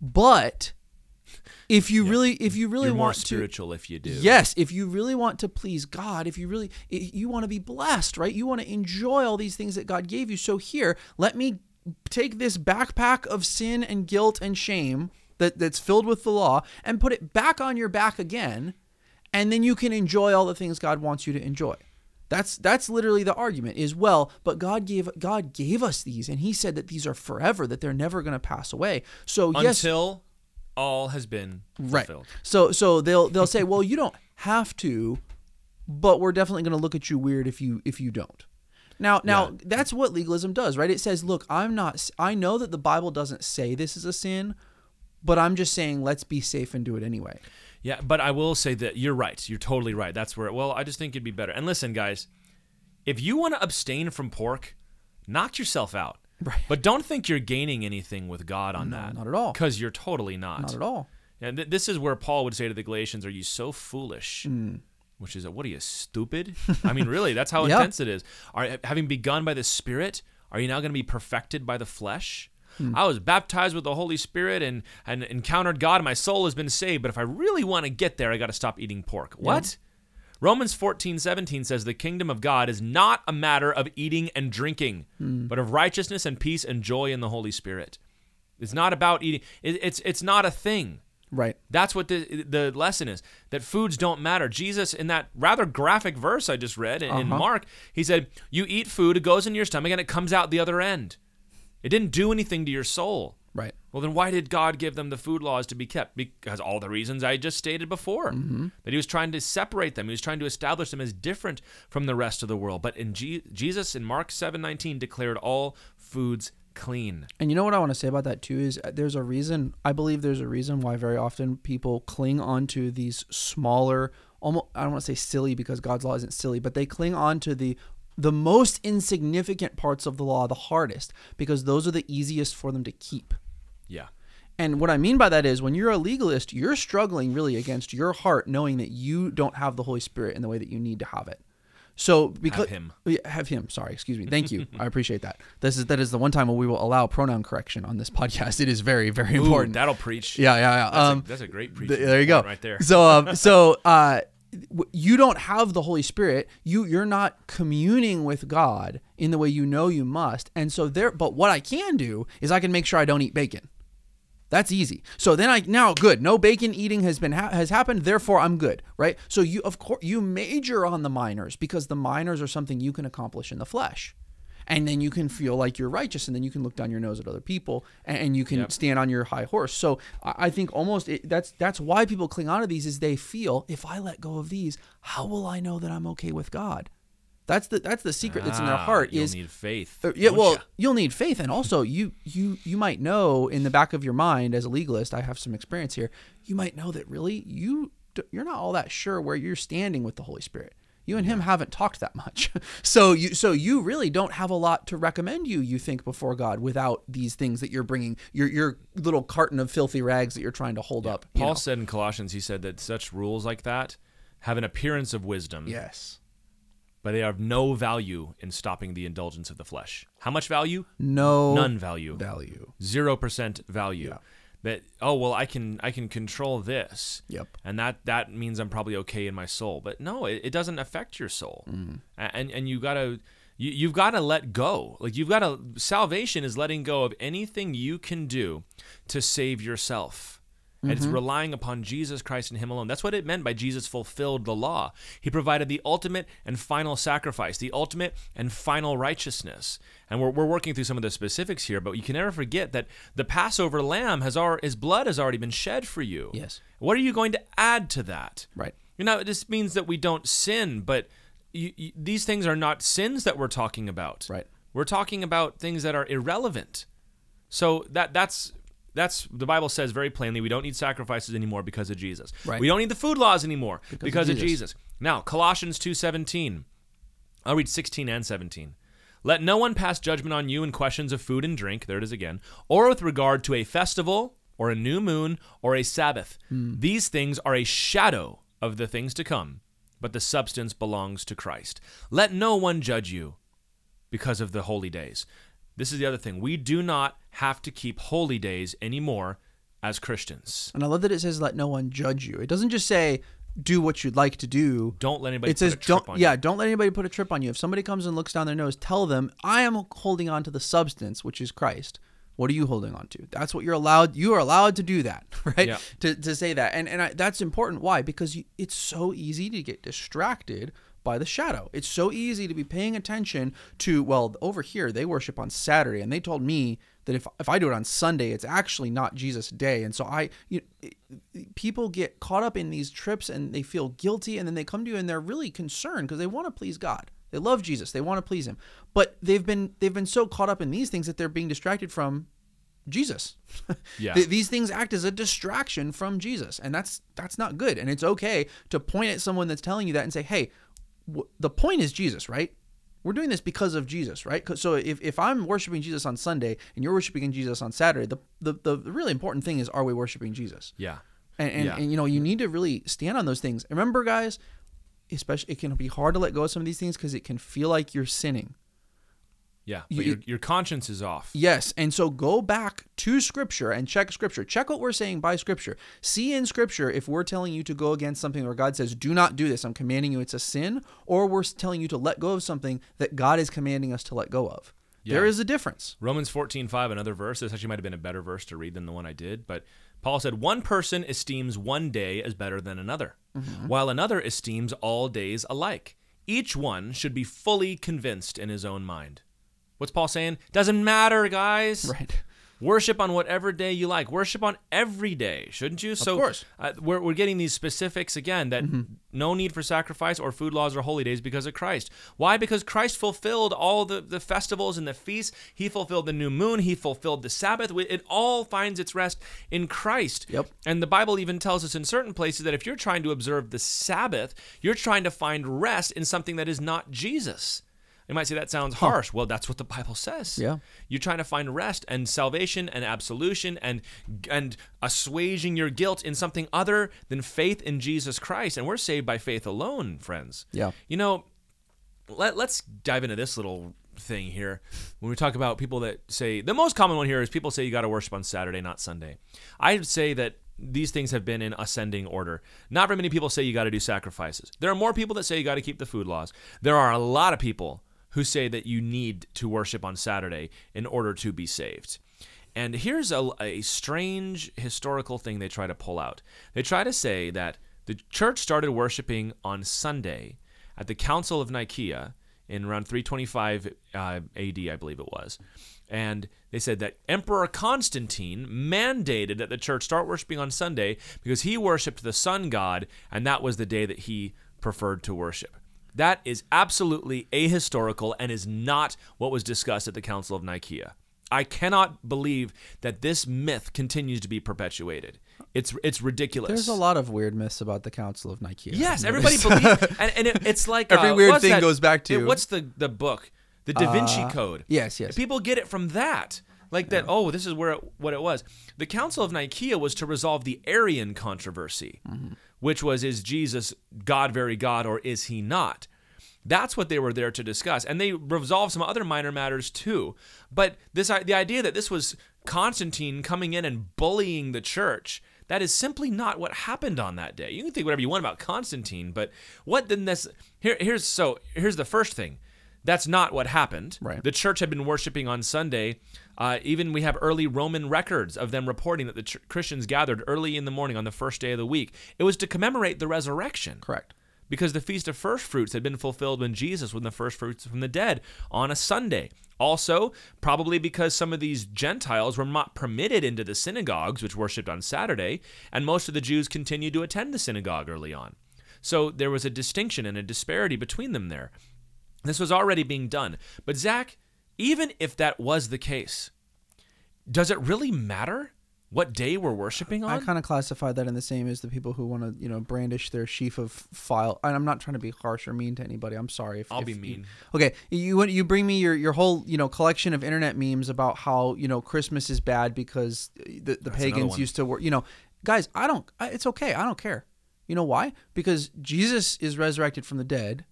but." If you really, if you really You're want to, spiritual if you do. Yes, if you really want to please God, if you really i- you want to be blessed, right? You want to enjoy all these things that God gave you. So here, let me take this backpack of sin and guilt and shame that that's filled with the law and put it back on your back again, and then you can enjoy all the things God wants you to enjoy. That's that's literally the argument is well, but God gave God gave us these and he said that these are forever, that they're never going to pass away. So yes, Until all has been Right. So so they'll they'll say, well, you don't have to, but we're definitely going to look at you weird if you if you don't. Now now Yeah. that's what legalism does, right? It says, look, I'm not. I know that the Bible doesn't say this is a sin, but I'm just saying let's be safe and do it anyway. Yeah, but I will say that you're right. You're totally right. That's where. Well, I just think it'd be better. And listen, guys, if you want to abstain from pork, knock yourself out. Right. But don't think you're gaining anything with God on No, that. not at all. Because you're totally not. Not at all. And th- this is where Paul would say to the Galatians, "Are you so foolish?" Hmm. Which is, what are you stupid? I mean, really, that's how Yeah. intense it is. Are having begun by the Spirit, are you now going to be perfected by the flesh? Hmm. I was baptized with the Holy Spirit and and encountered God, and my soul has been saved. But if I really want to get there, I got to stop eating pork. What? Romans 14, 17 says, The kingdom of God is not a matter of eating and drinking, Hmm. but of righteousness and peace and joy in the Holy Spirit. It's not about eating. It, it's it's not a thing. Right. That's what the the lesson is. That foods don't matter. Jesus, in that rather graphic verse I just read in, in Uh-huh. Mark, he said, "You eat food, it goes in your stomach, and it comes out the other end. It didn't do anything to your soul." Right. Well, then why did God give them the food laws to be kept? Because all the reasons I just stated before. That He was trying to separate them. He was trying to establish them as different from the rest of the world. But in G- Jesus, in Mark seven nineteen, declared all foods clean. And you know what I want to say about that too is uh, there's a reason I believe there's a reason why very often people cling onto these smaller almost I don't want to say silly because God's law isn't silly, but they cling on to the the most insignificant parts of the law the hardest because those are the easiest for them to keep. Yeah. And what I mean by that is when you're a legalist, you're struggling really against your heart knowing that you don't have the Holy Spirit in the way that you need to have it. So because him. Have him. Sorry, excuse me. Thank you. I appreciate that. This is that is the one time when we will allow pronoun correction on this podcast. It is very very Ooh, important. that'll preach. yeah, yeah, yeah. That's, Um, a, that's a great preach. th- there you go. Right there. So um, so uh, you don't have the Holy Spirit. You you're not communing with God in the way you know you must. And so there. But what I can do is I can make sure I don't eat bacon. That's easy. So then I now good. No bacon eating has been ha- has happened. Therefore, I'm good. Right. So you of course you major on the minors because the minors are something you can accomplish in the flesh, and then you can feel like you're righteous, and then you can look down your nose at other people, and, you can Yep. stand on your high horse. So I, I think almost it, that's that's why people cling on to these is they feel if I let go of these, how will I know that I'm okay with God? That's the that's the secret that's in their Ah, heart you'll is need faith. uh, yeah, well, ya? you'll need faith, and also you you you might know in the back of your mind as a legalist. I have some experience here. You might know that really you you're not all that sure where you're standing with the Holy Spirit. You and him haven't talked that much, so you so you really don't have a lot to recommend you. You think before God without these things that you're bringing your your little carton of filthy rags that you're trying to hold up. Paul know. said in Colossians, he said that such rules like that have an appearance of wisdom, yes, but they have no value in stopping the indulgence of the flesh. How much value? no None value. value. Zero percent value. Yeah. That oh well, I can I can control this. Yep. And that that means I'm probably okay in my soul. But no, it, it doesn't affect your soul. Mm-hmm. And and you gotta. You, you've got to let go. Like you've got to. Salvation is letting go of anything you can do to save yourself. Mm-hmm. it's relying upon Jesus Christ and Him alone. That's what it meant by Jesus fulfilled the law. He provided the ultimate and final sacrifice, the ultimate and final righteousness. And we're, we're working through some of the specifics here, but you can never forget that the Passover lamb has our his blood has already been shed for you. Yes. What are you going to add to that? Right. You know, this means that we don't sin, but you, you, these things are not sins that we're talking about. Right. We're talking about things that are irrelevant. So that that's that's the Bible says very plainly we don't need sacrifices anymore because of Jesus. Right. We don't need the food laws anymore because, of of, Jesus. Jesus. Now, Colossians 2:17. I'll read 16 and 17. Let no one pass judgment on you in questions of food and drink, there it is again, or with regard to a festival or a new moon or a Sabbath. Hmm. These things are a shadow of the things to come, but the substance belongs to Christ. Let no one judge you because of the holy days. This is the other thing. We do not have to keep holy days anymore as Christians. And I love that it says let no one judge you. It doesn't just say do what you'd like to do. Don't let anybody it put says a trip don't on yeah, you. don't let anybody put a trip on you. If somebody comes and looks down their nose, tell them, I am holding on to the substance, which is Christ. What are you holding on to? That's what you're allowed. You are allowed to do that, right? Yeah. To, to say that, and and I, that's important. Why? Because you, it's so easy to get distracted by the shadow. It's so easy to be paying attention to. Well, over here they worship on Saturday, and they told me that if if I do it on Sunday, it's actually not Jesus' day, and so I you people get caught up in these trips and they feel guilty and then they come to you and they're really concerned because they want to please God. They love Jesus. They want to please him. But they've been they've been so caught up in these things that they're being distracted from Jesus. Yeah. Th- these things act as a distraction from Jesus, and that's that's not good. And it's okay to point at someone that's telling you that and say, "Hey, w- the point is Jesus, right? We're doing this because of Jesus, right? So if, if I'm worshiping Jesus on Sunday and you're worshiping Jesus on Saturday, the, the the really important thing is are we worshiping Jesus? Yeah. And and, Yeah. and you know you need to really stand on those things. Remember, guys, especially it can be hard to let go of some of these things because it can feel like you're sinning. Yeah. You- But your, your conscience is off. Yes, and so go back to scripture and check scripture. Check what we're saying by scripture. See in scripture if we're telling you to go against something where God says, "Do not do this. I'm commanding you it's a sin," or we're telling you to let go of something that God is commanding us to let go of. There Yeah. is a difference. Romans 14, 5, another verse. This actually might have been a better verse to read than the one I did. But Paul said, One person esteems one day as better than another, mm-hmm. while another esteems all days alike. Each one should be fully convinced in his own mind. What's Paul saying? Doesn't matter, guys. Right. Worship on whatever day you like. Worship on every day, shouldn't you? so course. Uh, we're, we're getting these specifics again that Mm-hmm. no need for sacrifice or food laws or holy days because of Christ. Why? Because Christ fulfilled all the, the festivals and the feasts. He fulfilled the new moon. He fulfilled the Sabbath. It all finds its rest in Christ. Yep. And the Bible even tells us in certain places that if you're trying to observe the Sabbath, you're trying to find rest in something that is not Jesus. You might say that sounds harsh. Well, that's what the Bible says. Yeah. You're trying to find rest and salvation and absolution and and assuaging your guilt in something other than faith in Jesus Christ. And we're saved by faith alone, friends. Yeah. You know, let, let's dive into this little thing here. When we talk about people that say the most common one here is people say you got to worship on Saturday, not Sunday. I would say that these things have been in ascending order. Not very many people say you got to do sacrifices. There are more people that say you got to keep the food laws. There are a lot of people who say that you need to worship on Saturday in order to be saved. And here's a, a strange historical thing they try to pull out. They try to say that the church started worshiping on Sunday at the Council of Nicaea in around 325 uh, AD, I believe it was. And they said that Emperor Constantine mandated that the church start worshiping on Sunday because he worshiped the sun god, and that was the day that he preferred to worship. That is absolutely ahistorical and is not what was discussed at the Council of Nicaea. I cannot believe that this myth continues to be perpetuated. It's it's ridiculous. There's a lot of weird myths about the Council of Nicaea. Yes, everybody believes, and, and it, it's like Every uh, weird thing that- goes back to- it- what's the the book, the Da Vinci Uh, Code. yes, yes. People get it from that, like that. Oh, this is where it, what it was. The Council of Nicaea was to resolve the Arian controversy, Mm-hmm. Which was is Jesus God, very God, or is he not? That's what they were there to discuss, and they resolved some other minor matters too. But this, uh, the idea that this was Constantine coming in and bullying the church, that is simply not what happened on that day. You can think whatever you want about Constantine, but what then this? Here, here's so here's the first thing. That's not what happened. Right. The church had been worshiping on Sunday. Uh, even we have early Roman records of them reporting that the ch- Christians gathered early in the morning on the first day of the week. It was to commemorate the resurrection Correct. because the feast of first fruits had been fulfilled when Jesus was the first fruits from the dead on a Sunday. Also, probably because some of these Gentiles were not permitted into the synagogues, which worshipped on Saturday, and most of the Jews continued to attend the synagogue early on. So there was a distinction and a disparity between them there. This was already being done. But Zach, even if that was the case, does it really matter what day we're worshiping on? I kind of classify that in the same as the people who want to, you know, brandish their sheaf of file. And I'm not trying to be harsh or mean to anybody. I'm sorry. If, I'll if be you- mean. okay, you you bring me your your whole you know collection of internet memes about how you know Christmas is bad because the the another pagans used to work. You know, guys, I don't. I- It's okay. I don't care. You know why? Because Jesus is resurrected from the dead,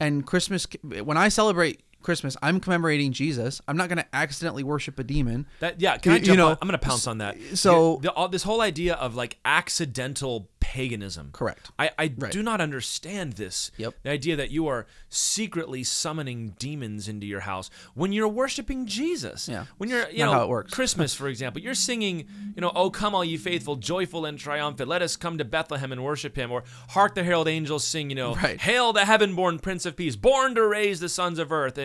and Christmas. When I celebrate Christmas, I'm commemorating Jesus. I'm not going to accidentally worship a demon. That yeah, can I You- you jump know, on? I'm going to pounce on that. so- the, all, this whole idea of like accidental paganism. Correct. I, I Right. do not understand this. Yep. The idea that you are secretly summoning demons into your house when you're worshiping Jesus. Yeah. When you're you Not know how it works. Christmas, for example, you're singing, you know, "Oh come all you faithful, joyful and triumphant, let us come to Bethlehem and worship Him," or "Hark the herald angels sing," you know, Right. "Hail the heaven-born Prince of Peace, born to raise the sons of earth."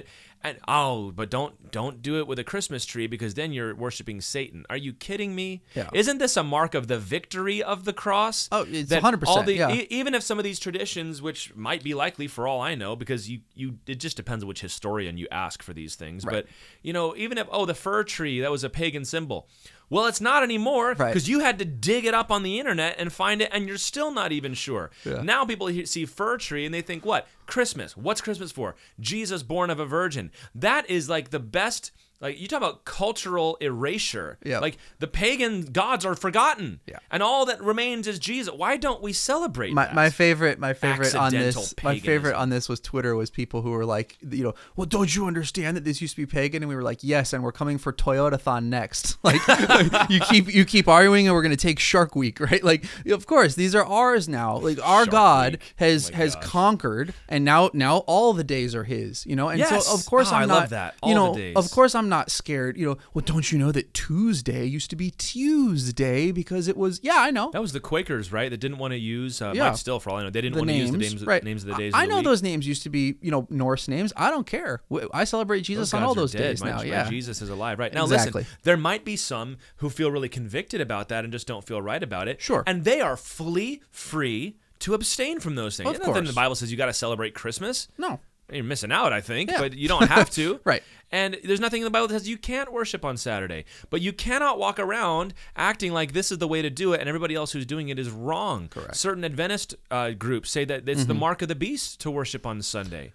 And oh, but don't don't do it with a Christmas tree because then you're worshiping Satan. Are you kidding me? Yeah. Isn't this a mark of the victory of the cross? Oh, it's That 100%, all the- yeah. e- even if some of these traditions, which might be likely for all I know, because you you it just depends on which historian you ask for these things. Right. But you know, even if oh the fir tree that was a pagan symbol, well it's not anymore Right. because you had to dig it up on the internet and find it, and you're still not even sure. Yeah. Now people see fir tree and they think what Christmas? What's Christmas for? Jesus born of a virgin. That is like the best. Like you talk about cultural erasure. Yeah. Like the pagan gods are forgotten. Yeah. And all that remains is Jesus. Why don't we celebrate my, that? my favorite my favorite on Accidental this my favorite on this was Twitter was people who were like you know well don't you understand that this used to be pagan and we were like yes and we're coming for Toyotathon next like you keep you keep arguing and we're gonna take Shark Week right like of course these are ours now like our Shark God Week. Oh has Oh has gosh. conquered and now now all the days are his you know and Yes. so of course Oh, I'm I not love that. you know the days. of course I'm not scared. You know, well, don't you know that Tuesday used to be Tuesday because it was? Yeah, I know. That was the Quakers, right? That didn't want to use. Uh, Yeah. Still, for all I know, they didn't the want to use the names, right? names of the days. I, I know week. those names used to be, you know, Norse names. I don't care. I celebrate Jesus Those on all those dead. days My- now. my Yeah, Jesus is alive, right now. Exactly. Listen, there might be some who feel really convicted about that and just don't feel right about it. Sure. and they are fully free to abstain from those things. Of course. the Bible says you got to celebrate Christmas. no, You're missing out, I think, Yeah. but you don't have to. Right. And there's nothing in the Bible that says you can't worship on Saturday. But you cannot walk around acting like this is the way to do it and everybody else who's doing it is wrong. Correct. Mm-hmm. Certain Adventist uh, groups say that it's the mark of the beast to worship on Sunday,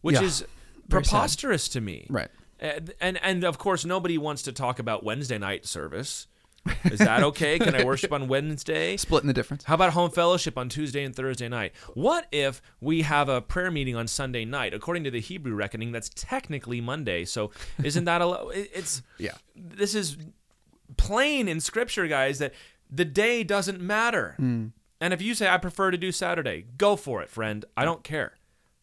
which Yeah. is preposterous to me. Right. And, and and of course nobody wants to talk about Wednesday night service. Is that okay? Can I worship on Wednesday? splitting the difference. How about home fellowship on Tuesday and Thursday night? What if we have a prayer meeting on Sunday night? According to the Hebrew reckoning, that's technically Monday. So isn't that a? lo- It's Yeah. This is plain in Scripture, guys, that the day doesn't matter. Hmm. And if you say I prefer to do Saturday, go for it, friend. I don't care.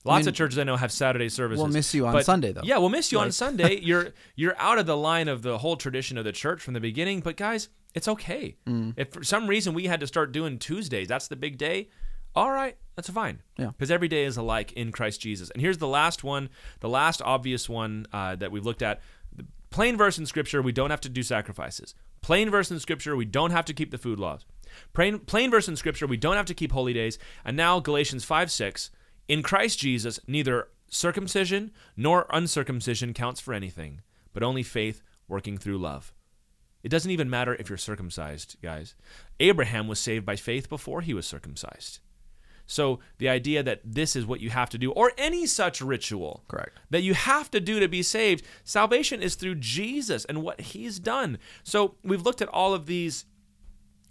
Lots mean, of churches I know have Saturday services. We'll miss you on but- Sunday, though. Yeah, we'll miss you on Sunday. You're you're out of the line of the whole tradition of the church from the beginning. But guys, it's okay. Mm. If for some reason we had to start doing Tuesdays, that's the big day. All right, that's fine. Yeah. Because every day is alike in Christ Jesus. And here's the last one, the last obvious one uh, that we've looked at. The plain verse in Scripture: we don't have to do sacrifices. Plain verse in Scripture: we don't have to keep the food laws. Plain, plain verse in Scripture: we don't have to keep holy days. And now Galatians five six. In Christ Jesus, neither circumcision nor uncircumcision counts for anything, but only faith working through love. It doesn't even matter if you're circumcised, guys. Abraham was saved by faith before he was circumcised. So the idea that this is what you have to do, or any such ritual, Correct. that you have to do to be saved, salvation is through Jesus and what He's done. So we've looked at all of these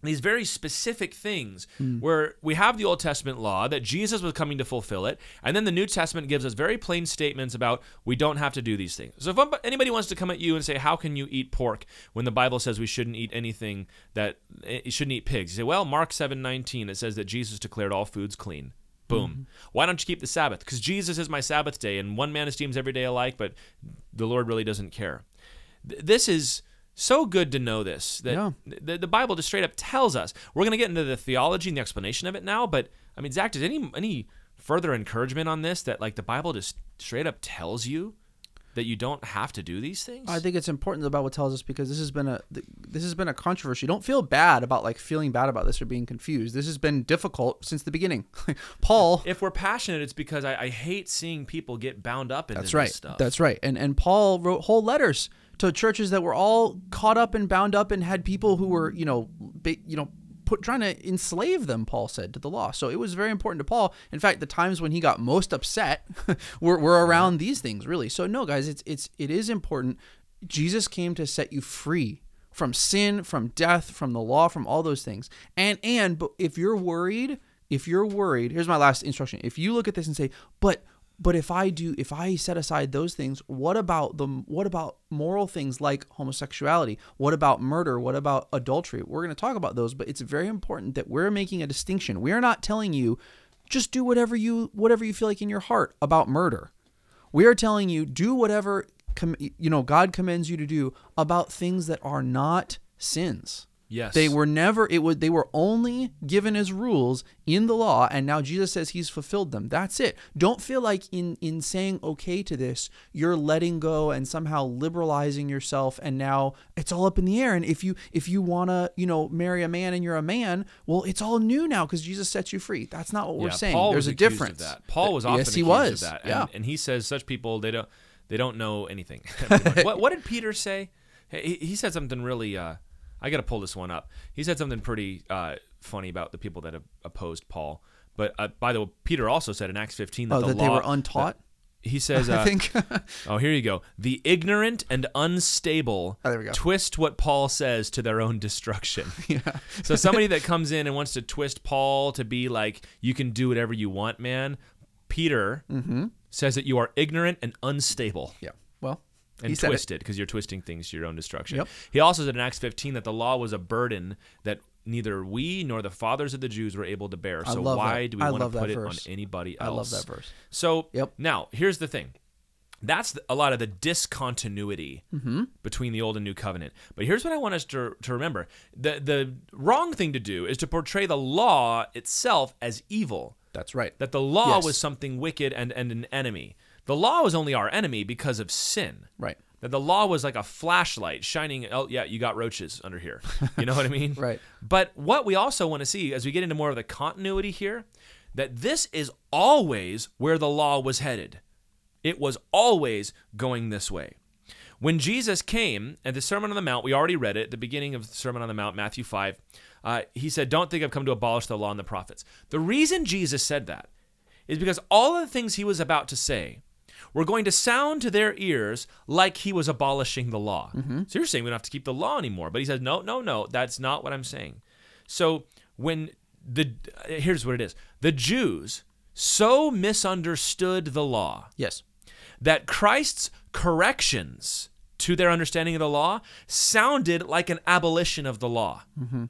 these very specific things where we have the Old Testament law that Jesus was coming to fulfill it, and then the New Testament gives us very plain statements about we don't have to do these things. So if anybody wants to come at you and say, "How can you eat pork when the Bible says we shouldn't eat anything that eh, you shouldn't eat pigs?" You say, "Well, Mark seven nineteen it says that Jesus declared all foods clean." Boom. Why don't you keep the Sabbath? Because Jesus is my Sabbath day, and one man esteems every day alike, but the Lord really doesn't care. Th- This is so good to know this that Yeah. the, the Bible just straight up tells us. We're going to get into the theology and the explanation of it now, but I mean, Zach, does any any further encouragement on this that like the Bible just straight up tells you that you don't have to do these things? I think it's important the Bible tells us because this has been a this has been a controversy. Don't feel bad about like feeling bad about this or being confused. This has been difficult since the beginning. Paul if we're passionate, it's because I, I hate seeing people get bound up in That's this right. stuff. That's right. And and Paul wrote whole letters to churches that were all caught up and bound up and had people who were, you know, ba- you know, put trying to enslave them. Paul said to the law. So it was very important to Paul. In fact, the times when he got most upset were, were around these things, really. So no, guys, it's it's it is important. Jesus came to set you free from sin, from death, from the law, from all those things. And and but if you're worried, if you're worried, here's my last instruction. If you look at this and say, "But but if I do if I set aside those things, what about the what about moral things like homosexuality? What about murder? What about adultery? We're going to talk about those, but it's very important that we're making a distinction. We're not telling you just do whatever you whatever you feel like in your heart about murder. We are telling you do whatever you know God commends you to do about things that are not sins. Yes. They were never it would they were only given as rules in the law and now Jesus says he's fulfilled them. That's it. Don't feel like in in saying okay to this, you're letting go and somehow liberalizing yourself and now it's all up in the air and if you if you want to, you know, marry a man and you're a man, well, it's all new now cuz Jesus sets you free. That's not what we're Yeah, saying. Paul There's was a difference. Of that. Paul was often yes, he was. of that. And, yeah. and he says such people they don't they don't know anything. what, what did Peter say? He, he said something really. Uh, I got to pull this one up. He said something pretty uh, funny about the people that opposed Paul. But uh, by the way, Peter also said in Acts 15 that Oh, the that law, they were untaught? he says, uh, I think "Oh, here you go. The ignorant and unstable Oh, there we go. twist what Paul says to their own destruction." yeah. So somebody that comes in and wants to twist Paul to be like, you can do whatever you want, man. Peter Mm-hmm. says that you are ignorant and unstable Yeah. Well, and he it. twisted because you're twisting things to your own destruction. Yep. He also said in Acts 15 that the law was a burden that neither we nor the fathers of the Jews were able to bear. So why that. do we I want to put it on anybody else? I love that verse. So Yep. now here's the thing. That's a lot of the discontinuity mm-hmm. between the old and new covenant. But here's what I want us to, to remember: the the wrong thing to do is to portray the law itself as evil. That's right. That the law Yes. was something wicked and, and an enemy. The law was only our enemy because of sin. Right. That the law was like a flashlight shining. Oh, yeah, you got roaches under here. You know what I mean? Right. But what we also want to see as we get into more of the continuity here, that this is always where the law was headed. It was always going this way. When Jesus came at the Sermon on the Mount, we already read it at the beginning of the Sermon on the Mount, Matthew 5. Uh, he said, Don't think I've come to abolish the law and the prophets. The reason Jesus said that is because all of the things he was about to say were going to sound to their ears like he was abolishing the law. Mm-hmm. So you're saying we don't have to keep the law anymore. But he says, No, no, no, that's not what I'm saying. So when the here's what it is the Jews so misunderstood the law Yes. that Christ's corrections to their understanding of the law sounded like an abolition of the law. Mm-hmm.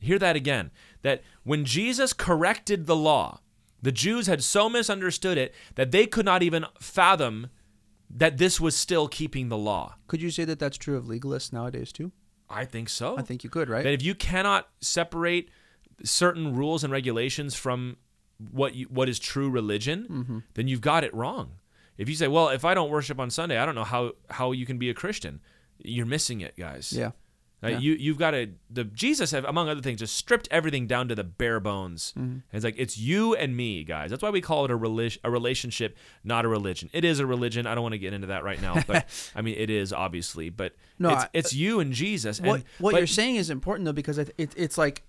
Hear that again. That when Jesus corrected the law, the Jews had so misunderstood it that they could not even fathom that this was still keeping the law. Could you say that that's true of legalists nowadays too? I think so. I think you could, right? that if you cannot separate certain rules and regulations from what you, what is true religion, Mm-hmm. then you've got it wrong. If you say, "Well, if I don't worship on Sunday, I don't know how how you can be a Christian," you're missing it, guys. yeah. Uh, Yeah. You you've got to the Jesus have among other things just stripped everything down to the bare bones. Mm-hmm. It's like it's you and me, guys. That's why we call it a relig- a relationship, not a religion. It is a religion. I don't want to get into that right now, but I mean it is obviously. But No, it's, I- it's you and Jesus. And, what what but- you're saying is important though because it, it, it's like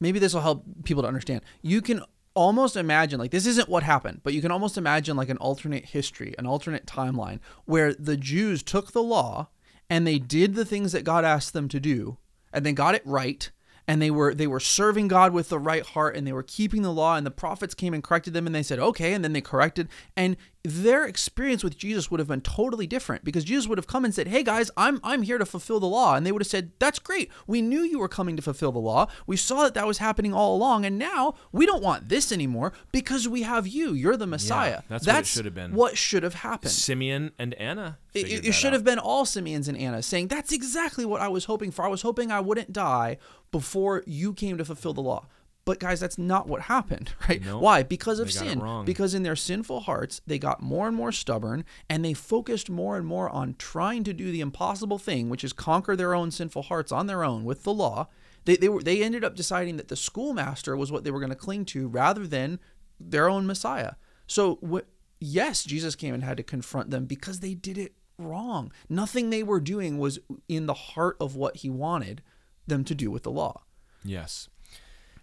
maybe this will help people to understand. You can almost imagine like this isn't what happened, but you can almost imagine like an alternate history, an alternate timeline where the Jews took the law and they did the things that God asked them to do. And they got it right. And they were they were serving God with the right heart. And they were keeping the law. And the prophets came and corrected them. And they said okay. And then they corrected. And their experience with Jesus would have been totally different because Jesus would have come and said hey guys I'm I'm here to fulfill the law and they would have said that's great we knew you were coming to fulfill the law we saw that that was happening all along and now we don't want this anymore because we have you you're the Messiah that's what should have been. what should have happened Simeon and Anna. it, it should out. have been all Simeons and Anna saying, That's exactly what I was hoping for. I was hoping I wouldn't die before you came to fulfill the law. But guys, that's not what happened, right? Nope. Why? Because of They sin. Because in their sinful hearts, they got more and more stubborn and they focused more and more on trying to do the impossible thing, which is conquer their own sinful hearts on their own with the law. They, they were they ended up deciding that the schoolmaster was what they were going to cling to rather than their own Messiah. So wh- yes, Jesus came and had to confront them because they did it wrong. Nothing they were doing was in the heart of what he wanted them to do with the law. Yes.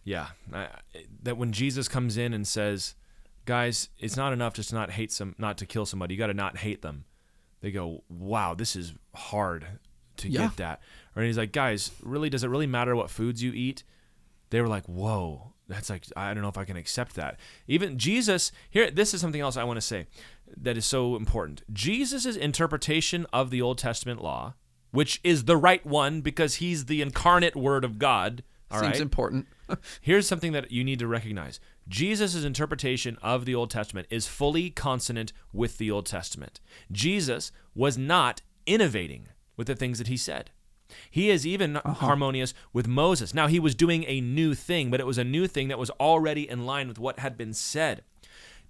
Yeah. I, that when Jesus comes in and says, "Guys, it's not enough just to not hate some, not to kill somebody. You got to not hate them." They go, "Wow, this is hard to Yeah. get that." Or he's like, "Guys, really, does it really matter what foods you eat?" They were like, "Whoa." That's like I don't know if I can accept that. Even Jesus here this is something else I want to say that is so important. Jesus' interpretation of the Old Testament law, which is the right one because he's the incarnate word of God, all Seems right? important. Here's something that you need to recognize Jesus' interpretation of the Old Testament is fully consonant with the Old Testament. Jesus was not innovating with the things that he said. He is even uh-huh. harmonious with Moses. Now, he was doing a new thing, but it was a new thing that was already in line with what had been said.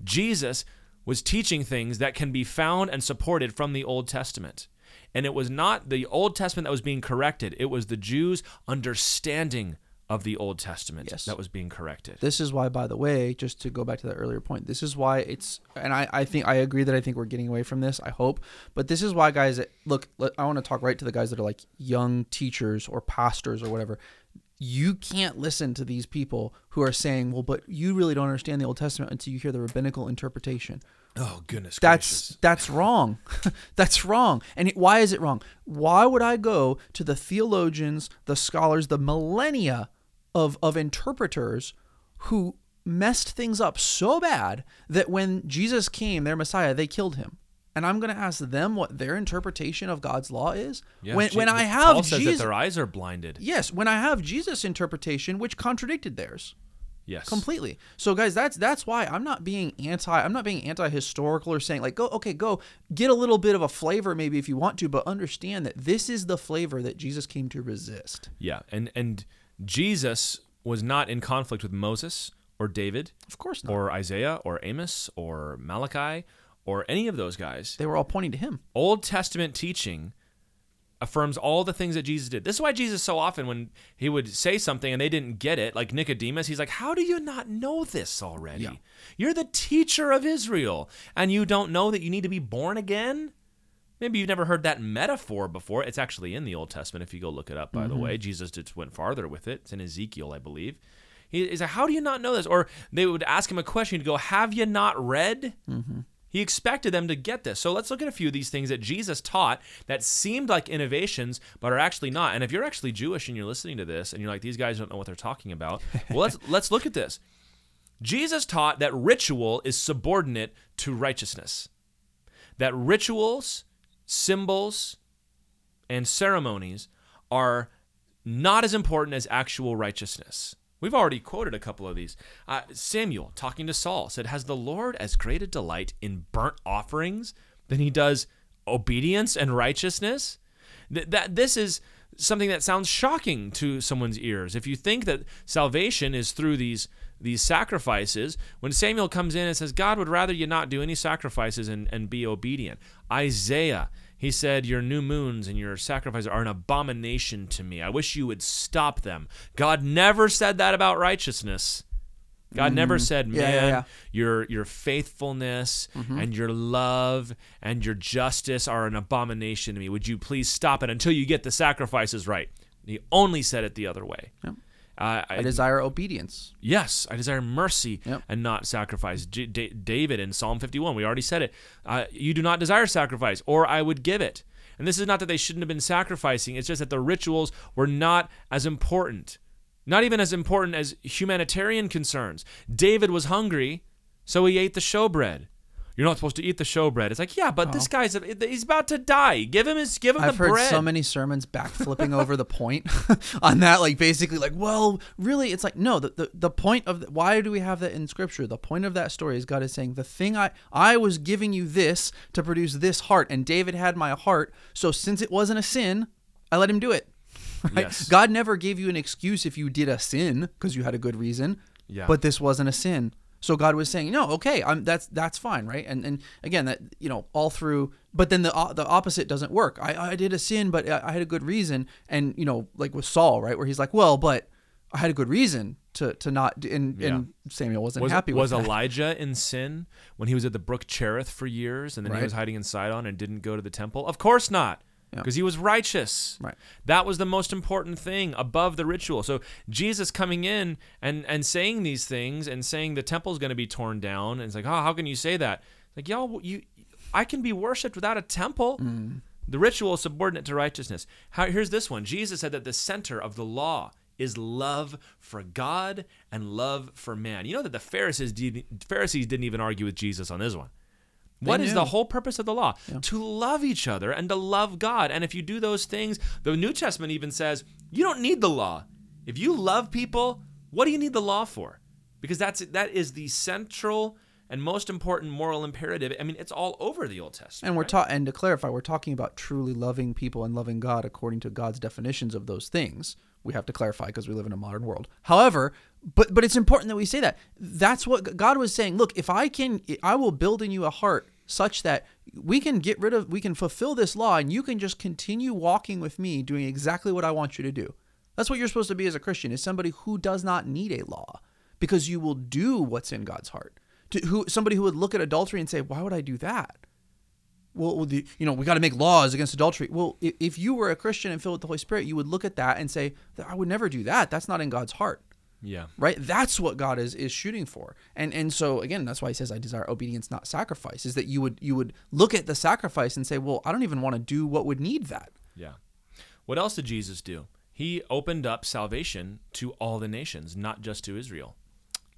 Jesus was teaching things that can be found and supported from the Old Testament. And it was not the Old Testament that was being corrected, it was the Jews' understanding of the Old Testament Yes. that was being corrected. This is why, by the way, just to go back to that earlier point, this is why it's, and I, I think I agree that I think we're getting away from this. I hope, but this is why, guys. Look, I want to talk right to the guys that are like young teachers or pastors or whatever. You can't listen to these people who are saying, "Well, but you really don't understand the Old Testament until you hear the rabbinical interpretation." Oh, goodness That's that's wrong. that's wrong. And it- why is it wrong? Why would I go to the theologians, the scholars, the millennia of of interpreters who messed things up so bad that when Jesus came, their Messiah, they killed him? And I'm going to ask them what their interpretation of God's law is. Yeah, when Je- when I Paul have says Jesus, that their eyes are blinded. yes, when I have Jesus' interpretation, which contradicted theirs. Yes. completely so guys that's that's why i'm not being anti i'm not being anti-historical or saying like go okay go get a little bit of a flavor maybe if you want to but understand that this is the flavor that jesus came to resist Yeah. And and Jesus was not in conflict with Moses or David of course not or Isaiah or Amos or Malachi or any of those guys. they were all pointing to him Old Testament teaching affirms all the things that Jesus did. This is why Jesus so often when he would say something and they didn't get it, like Nicodemus, he's like, "How do you not know this already? Yeah. You're the teacher of Israel and you don't know that you need to be born again?" Maybe you've never heard that metaphor before. It's actually in the Old Testament if you go look it up, by the mm-hmm. way. Jesus just went farther with it. It's in Ezekiel, I believe. He's like, How do you not know this? Or they would ask him a question. He'd go, Have you not read? Mm-hmm. He expected them to get this. So let's look at a few of these things that Jesus taught that seemed like innovations, but are actually not. And if you're actually Jewish and you're listening to this and you're like, These guys don't know what they're talking about, well, let's, let's look at this. Jesus taught that ritual is subordinate to righteousness, that rituals, symbols, and ceremonies are not as important as actual righteousness. We've already quoted a couple of these. Uh, Samuel, talking to Saul, said, Has the Lord as great a delight in burnt offerings than he does obedience and righteousness? Th- that This is something that sounds shocking to someone's ears. If you think that salvation is through these these sacrifices, when Samuel comes in and says, God would rather you not do any sacrifices and, and be obedient. Isaiah, he said, Your new moons and your sacrifices are an abomination to me. I wish you would stop them. God never said that about righteousness. God mm-hmm. never said, man, yeah, yeah. your your faithfulness mm-hmm. and your love and your justice are an abomination to me. Would you please stop it until you get the sacrifices right? He only said it the other way. Yep. Uh, I, i desire obedience Yes, I desire mercy Yep. and not sacrifice. J- Da- David in Psalm 51, we already said it. Uh, you do not desire sacrifice, or I would give it. And this is not that they shouldn't have been sacrificing, it's just that the rituals were not as important. Not even as important as humanitarian concerns. David was hungry, so he ate the showbread. You're not supposed to eat the showbread. It's like, yeah, but this oh. guy's he's about to die. Give him his give him I've the heard so many sermons backflipping over the point on that, like basically, like, well, really, it's like no. The, the, the point of the, why do we have that in Scripture? The point of that story is God is saying the thing I I was giving you this to produce this heart, and David had my heart. So since it wasn't a sin, I let him do it. Right? Yes. God never gave you an excuse if you did a sin because you had a good reason. Yeah. But this wasn't a sin. So God was saying, no, okay, I'm that's that's fine, right? And and again, that you know, all through. But then the uh, the opposite doesn't work. I I did a sin, but I I had a good reason, and you know, like with Saul, right, where he's like, well, but I had a good reason to to not, and and Samuel wasn't was, happy with was that. Elijah in sin when he was at the brook Cherith for years and then he was hiding in Sidon and didn't go to the temple? Of course not. Yeah. Because he was righteous. Right. That was the most important thing above the ritual. So Jesus coming in and, and saying these things and saying the temple's going to be torn down, and it's like, oh, how can you say that? Like, y'all, you, I can be worshipped without a temple. Mm-hmm. The ritual is subordinate to righteousness. How, here's this one Jesus said that the center of the law is love for God and love for man. You know that the Pharisees, Pharisees didn't even argue with Jesus on this one. What is the whole purpose of the law? To love each other and to love God. And if you do those things, the New Testament even says you don't need the law. If you love people, what do you need the law for? Because that's that is the central and most important moral imperative. I mean, it's all over the Old Testament. And we're right? taught, and to clarify, we're talking about truly loving people and loving God according to God's definitions of those things. We have to clarify because we live in a modern world. However, but but it's important that we say that. That's what God was saying. Look, if I can, I will build in you a heart such that we can get rid of, we can fulfill this law, and you can just continue walking with me, doing exactly what I want you to do. That's what you're supposed to be as a Christian, is somebody who does not need a law, because you will do what's in God's heart. To who somebody who would look at adultery and say, "Why would I do that?" well, the, you know, we got to make laws against adultery. Well, if, if you were a Christian and filled with the Holy Spirit, you would look at that and say, I would never do that. That's not in God's heart, Yeah. right? That's what God is is shooting for. And and so again, that's why He says, "I desire obedience, not sacrifice." Is that you would you would look at the sacrifice and say, well, I don't even want to do what would need that. Yeah. What else did Jesus do? He opened up salvation to all the nations, not just to Israel.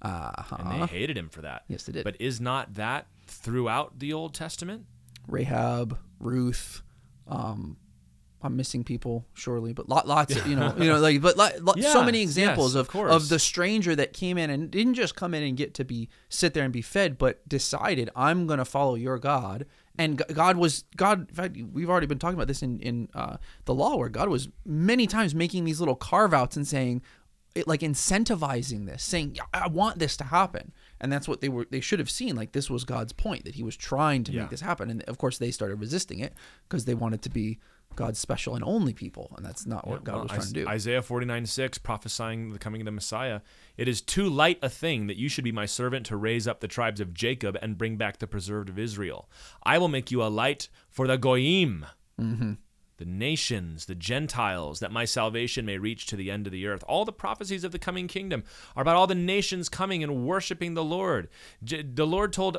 Uh-huh. And they hated him for that. Yes, they did. But is not that throughout the Old Testament? Rahab, Ruth, um, I'm missing people surely, but lot, lots of you know, you know, like but lot, lot, so many examples yes, of of course. of the stranger that came in and didn't just come in and get to be sit there and be fed, but decided I'm going to follow your God. And God was God. In fact, we've already been talking about this in in uh, the law, where God was many times making these little carve outs and saying, it, like incentivizing this, saying, "I want this to happen," and that's what they were. They should have seen. Like this was God's point that He was trying to Yeah. make this happen, and of course they started resisting it because they wanted to be God's special and only people, and that's not what God Well, was trying Is- to do. Isaiah 49 6, prophesying the coming of the Messiah. It is too light a thing that you should be my servant to raise up the tribes of Jacob and bring back the preserved of Israel. I will make you a light for the Goyim, Mm-hmm. the nations, the Gentiles, that my salvation may reach to the end of the earth. All the prophecies of the coming kingdom are about all the nations coming and worshiping the Lord. J- the Lord told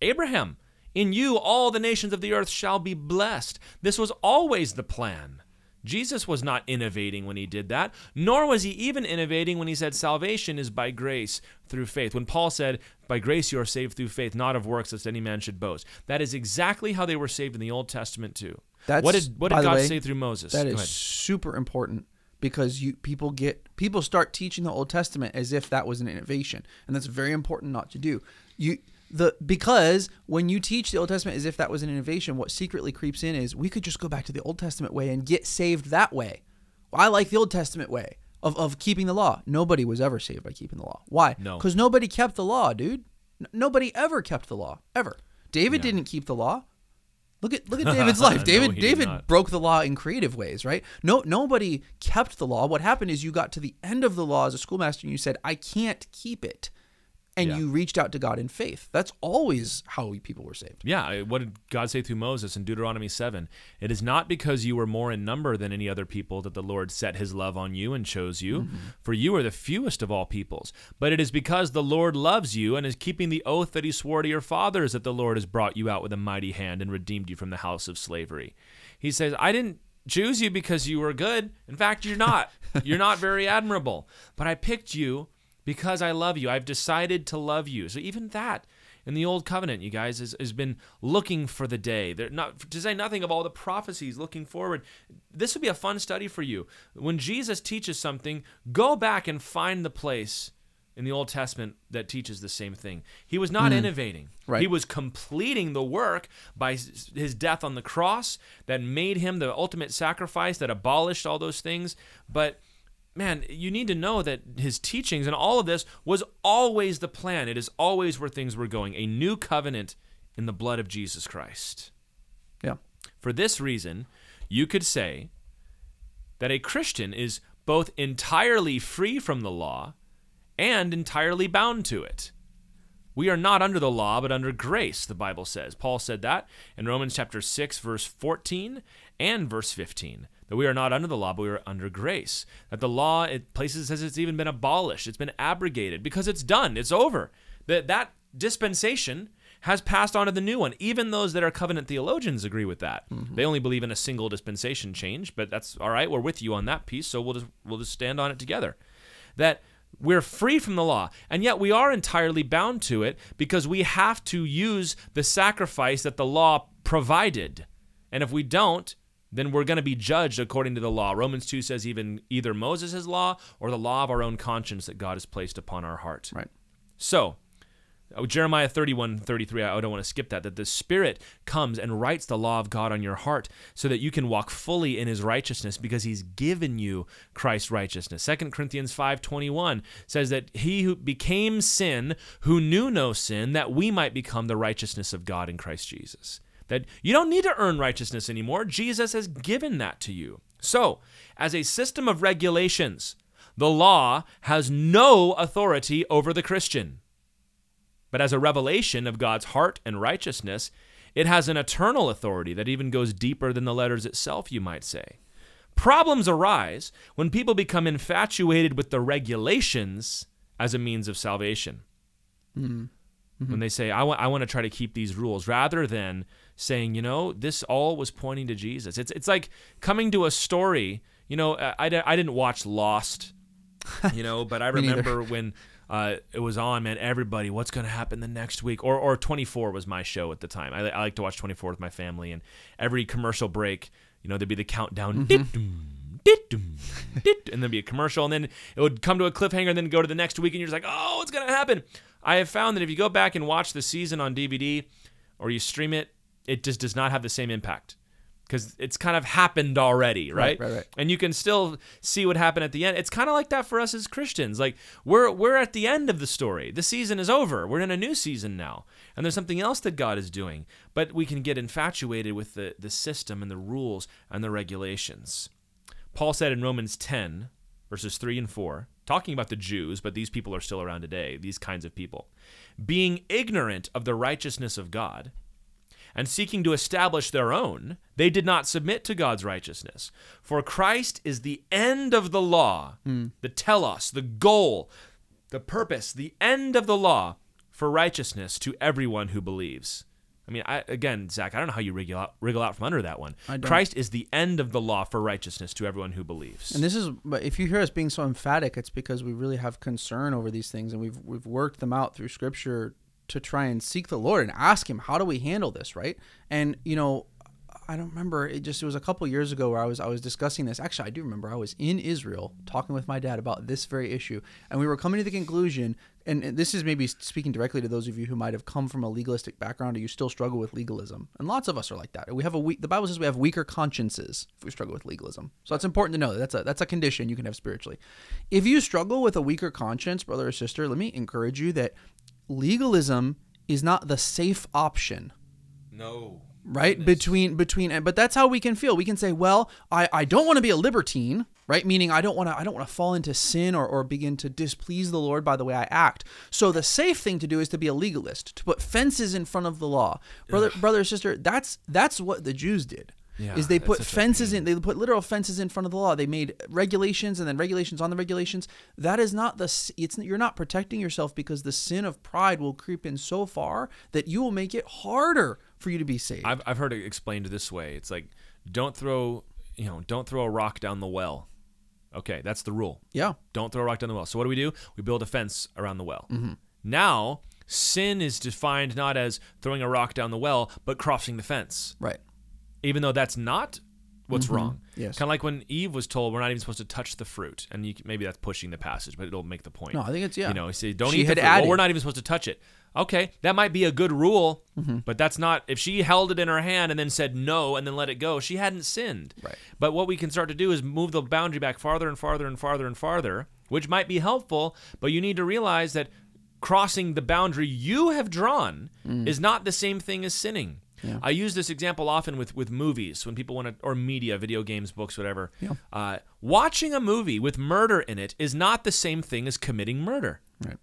Abraham, In you all the nations of the earth shall be blessed. This was always the plan. Jesus was not innovating when he did that, nor was he even innovating when he said salvation is by grace through faith. When Paul said, By grace you are saved through faith, not of works, lest any man should boast. That is exactly how they were saved in the Old Testament, too. That's- what did, what did God way, say through Moses? That is super important because you people get people start teaching the Old Testament as if that was an innovation, and that's very important not to do. You the because when you teach the Old Testament as if that was an innovation, what secretly creeps in is we could just go back to the Old Testament way and get saved that way. I like the Old Testament way of, of keeping the law. Nobody was ever saved by keeping the law. Why? No. Because nobody kept the law, dude. N- nobody ever kept the law ever. David didn't keep the law. Look at look at David's life. David did David broke the law in creative ways, right? No nobody kept the law. What happened is you got to the end of the law as a schoolmaster and you said, I can't keep it. And Yeah. you reached out to God in faith. That's always how we, people were saved. Yeah, what did God say through Moses in Deuteronomy 7? It is not because you were more in number than any other people that the Lord set his love on you and chose you, mm-hmm. for you are the fewest of all peoples. But it is because the Lord loves you and is keeping the oath that he swore to your fathers that the Lord has brought you out with a mighty hand and redeemed you from the house of slavery. He says, I didn't choose you because you were good. In fact, you're not. you're not very admirable. But I picked you because I love you. I've decided to love you. So even that in the old covenant, you guys, has, has been looking for the day. They're not to say nothing of all the prophecies looking forward. This would be a fun study for you. When Jesus teaches something, go back and find the place in the Old Testament that teaches the same thing. He was not hmm. innovating. Right. He was completing the work by his death on the cross that made him the ultimate sacrifice that abolished all those things. But man, you need to know that his teachings and all of this was always the plan. It is always where things were going. A new covenant in the blood of Jesus Christ. Yeah. For this reason, you could say that a Christian is both entirely free from the law and entirely bound to it. We are not under the law, but under grace, the Bible says. Paul said that in Romans chapter 6, verse 14 and verse 15. That we are not under the law, but we are under grace. That the law, it places says it's even been abolished, it's been abrogated because it's done, it's over. That that dispensation has passed on to the new one. Even those that are covenant theologians agree with that. Mm-hmm. They only believe in a single dispensation change, but that's all right. We're with you on that piece, so we'll just we'll just stand on it together. That we're free from the law, and yet we are entirely bound to it because we have to use the sacrifice that the law provided. And if we don't, then we're going to be judged according to the law. Romans 2 says even either Moses' law or the law of our own conscience that God has placed upon our heart. Right. So, uh, Jeremiah 31, 33, I don't want to skip that, that the Spirit comes and writes the law of God on your heart so that you can walk fully in his righteousness because he's given you Christ's righteousness. 2 Corinthians 5, 21 says that he who became sin, who knew no sin, that we might become the righteousness of God in Christ Jesus. That you don't need to earn righteousness anymore. Jesus has given that to you. So, as a system of regulations, the law has no authority over the Christian. But as a revelation of God's heart and righteousness, it has an eternal authority that even goes deeper than the letters itself, you might say. Problems arise when people become infatuated with the regulations as a means of salvation. Hmm. Mm-hmm. When they say, I want, I want to try to keep these rules, rather than saying, you know, this all was pointing to Jesus. It's, it's like coming to a story. You know, I, I, I didn't watch Lost, you know, but I remember when uh, it was on, man, everybody, what's going to happen the next week? Or, or 24 was my show at the time. I, I like to watch 24 with my family, and every commercial break, You know, there'd be the countdown, dit-dum, and there'd be a commercial, and then it would come to a cliffhanger, and then go to the next week, and you're just like, oh, what's gonna happen? I have found that if you go back and watch the season on DVD or you stream it, it just does not have the same impact because it's kind of happened already, right? right, right. And you can still see what happened at the end. It's kind of like that for us as Christians. Like we're we're at the end of the story. The season is over. We're in a new season now, and there's something else that God is doing. But we can get infatuated with the the system and the rules and the regulations. Paul said in Romans 10 verses 3 and 4, talking about the Jews, but these people are still around today, these kinds of people, being ignorant of the righteousness of God and seeking to establish their own, they did not submit to God's righteousness. For Christ is the end of the law, hmm. the telos, the goal, the purpose, the end of the law for righteousness to everyone who believes. I mean, I, again, Zach, I don't know how you wriggle out, wriggle out from under that one. Christ is the end of the law for righteousness to everyone who believes. And this is, but if you hear us being so emphatic, it's because we really have concern over these things, and we've we've worked them out through Scripture to try and seek the Lord and ask Him, how do we handle this, right? And you know, I don't remember. It just it was a couple years ago where I was I was discussing this. Actually, I do remember. I was in Israel talking with my dad about this very issue, and we were coming to the conclusion. And and this is maybe speaking directly to those of you who might have come from a legalistic background, or you still struggle with legalism. And lots of us are like that. We have a weak. The Bible says we have weaker consciences if we struggle with legalism. So it's important to know that that's a that's a condition you can have spiritually. If you struggle with a weaker conscience, brother or sister, let me encourage you that legalism is not the safe option. No. right? Between between but that's how we can feel. We can say well i i don't want to be a libertine right? Meaning i don't want to i don't want to fall into sin or, or begin to displease the lord by the way i act. So the safe thing to do is to be a legalist to put fences in front of the law. Brother brother or sister that's that's what the jews did Yeah, is they put fences in they put literal fences in front of the law they made regulations and then regulations on the regulations that is not the it's you're not protecting yourself because the sin of pride will creep in so far that you will make it harder for you to be saved I've, I've heard it explained this way. It's like don't throw you know don't throw a rock down the well. Okay, that's the rule. yeah Don't throw a rock down the well. So what do we do? We build a fence around the well. Mm-hmm. Now sin is defined not as throwing a rock down the well, but crossing the fence. right Even though that's not what's wrong. Mm-hmm. Yes. Kind of like when Eve was told we're not even supposed to touch the fruit, and you, maybe that's pushing the passage, but it'll make the point. No, I think it's- yeah. You know, say don't She eat the fruit. Well, we're not even supposed to touch it. Okay, that might be a good rule, Mm-hmm. but that's not. If she held it in her hand and then said no and then let it go, she hadn't sinned. Right. But what we can start to do is move the boundary back farther and farther and farther and farther, which might be helpful, but you need to realize that crossing the boundary you have drawn Mm. is not the same thing as sinning. I use this example often with, with movies when people want to, or media, video games, books, whatever. Yeah. Uh, watching a movie with murder in it is not the same thing as committing murder. right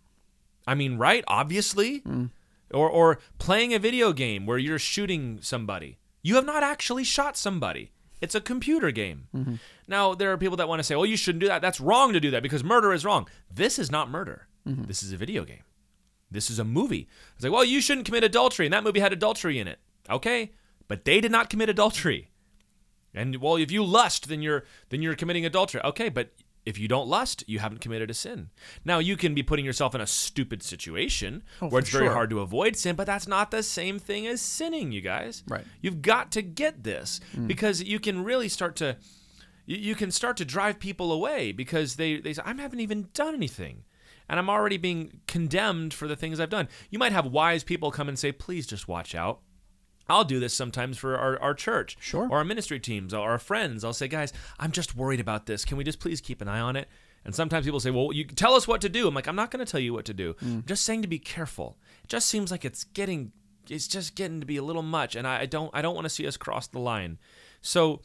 I mean, right? Obviously. Mm. Or, or playing a video game where you're shooting somebody. You have not actually shot somebody. It's a computer game. Mm-hmm. Now, there are people that want to say, well, you shouldn't do that. That's wrong to do that because murder is wrong. This is not murder. Mm-hmm. This is a video game. This is a movie. It's like, well, you shouldn't commit adultery, and that movie had adultery in it. Okay, but they did not commit adultery. And well, if you lust, then you're then you're committing adultery. Okay, but if you don't lust, you haven't committed a sin. Now you can be putting yourself in a stupid situation oh, where it's very sure. hard to avoid sin, but that's not the same thing as sinning, you guys. Right. You've got to get this mm. because you can really start to you, you can start to drive people away because they they say I haven't even done anything. And I'm already being condemned for the things I've done. You might have wise people come and say, please just watch out. I'll do this sometimes for our, our church Sure. or our ministry teams or our friends. I'll say, guys, I'm just worried about this. Can we just please keep an eye on it? And sometimes people say, well, you tell us what to do. I'm like, I'm not going to tell you what to do. Mm. I'm just saying to be careful. It just seems like it's getting, it's just getting to be a little much, and I, I don't, I don't want to see us cross the line. So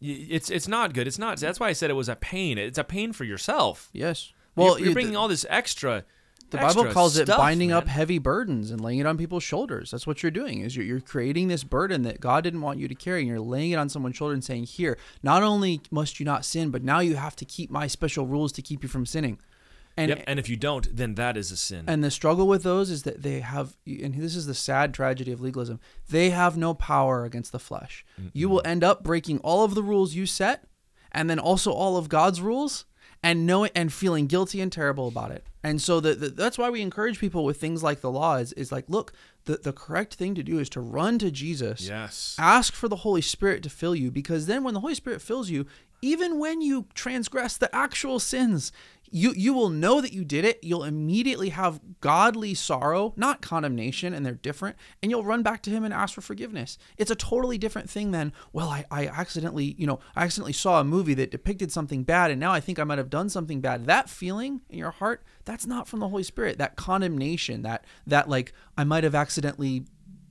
it's, it's not good. It's not. That's why I said it was a pain. It's a pain for yourself. yes Well, you're, you- bringing all this extra. The bible calls it stuff, binding up heavy burdens and laying it on people's shoulders that's what you're doing is you're, you're creating this burden that god didn't want you to carry and you're laying it on someone's shoulder and saying here not only must you not sin but now you have to keep my special rules to keep you from sinning and Yep. And if you don't, then that is a sin. And the struggle with those is that they have, and this is the sad tragedy of legalism, they have no power against the flesh. You will end up breaking all of the rules you set and then also all of God's rules. And knowing and feeling guilty and terrible about it. And so the, the, that's why we encourage people with things like the law is, is like, look, the, the correct thing to do is to run to Jesus. Yes. Ask for the Holy Spirit to fill you because then when the Holy Spirit fills you, even when you transgress the actual sins, you you will know that you did it. You'll immediately have godly sorrow, not condemnation, and they're different, and you'll run back to him and ask for forgiveness. It's a totally different thing than, well, I, I accidentally, you know, I accidentally saw a movie that depicted something bad and now I think I might have done something bad. That feeling in your heart, that's not from the Holy Spirit. That condemnation, that that like I might have accidentally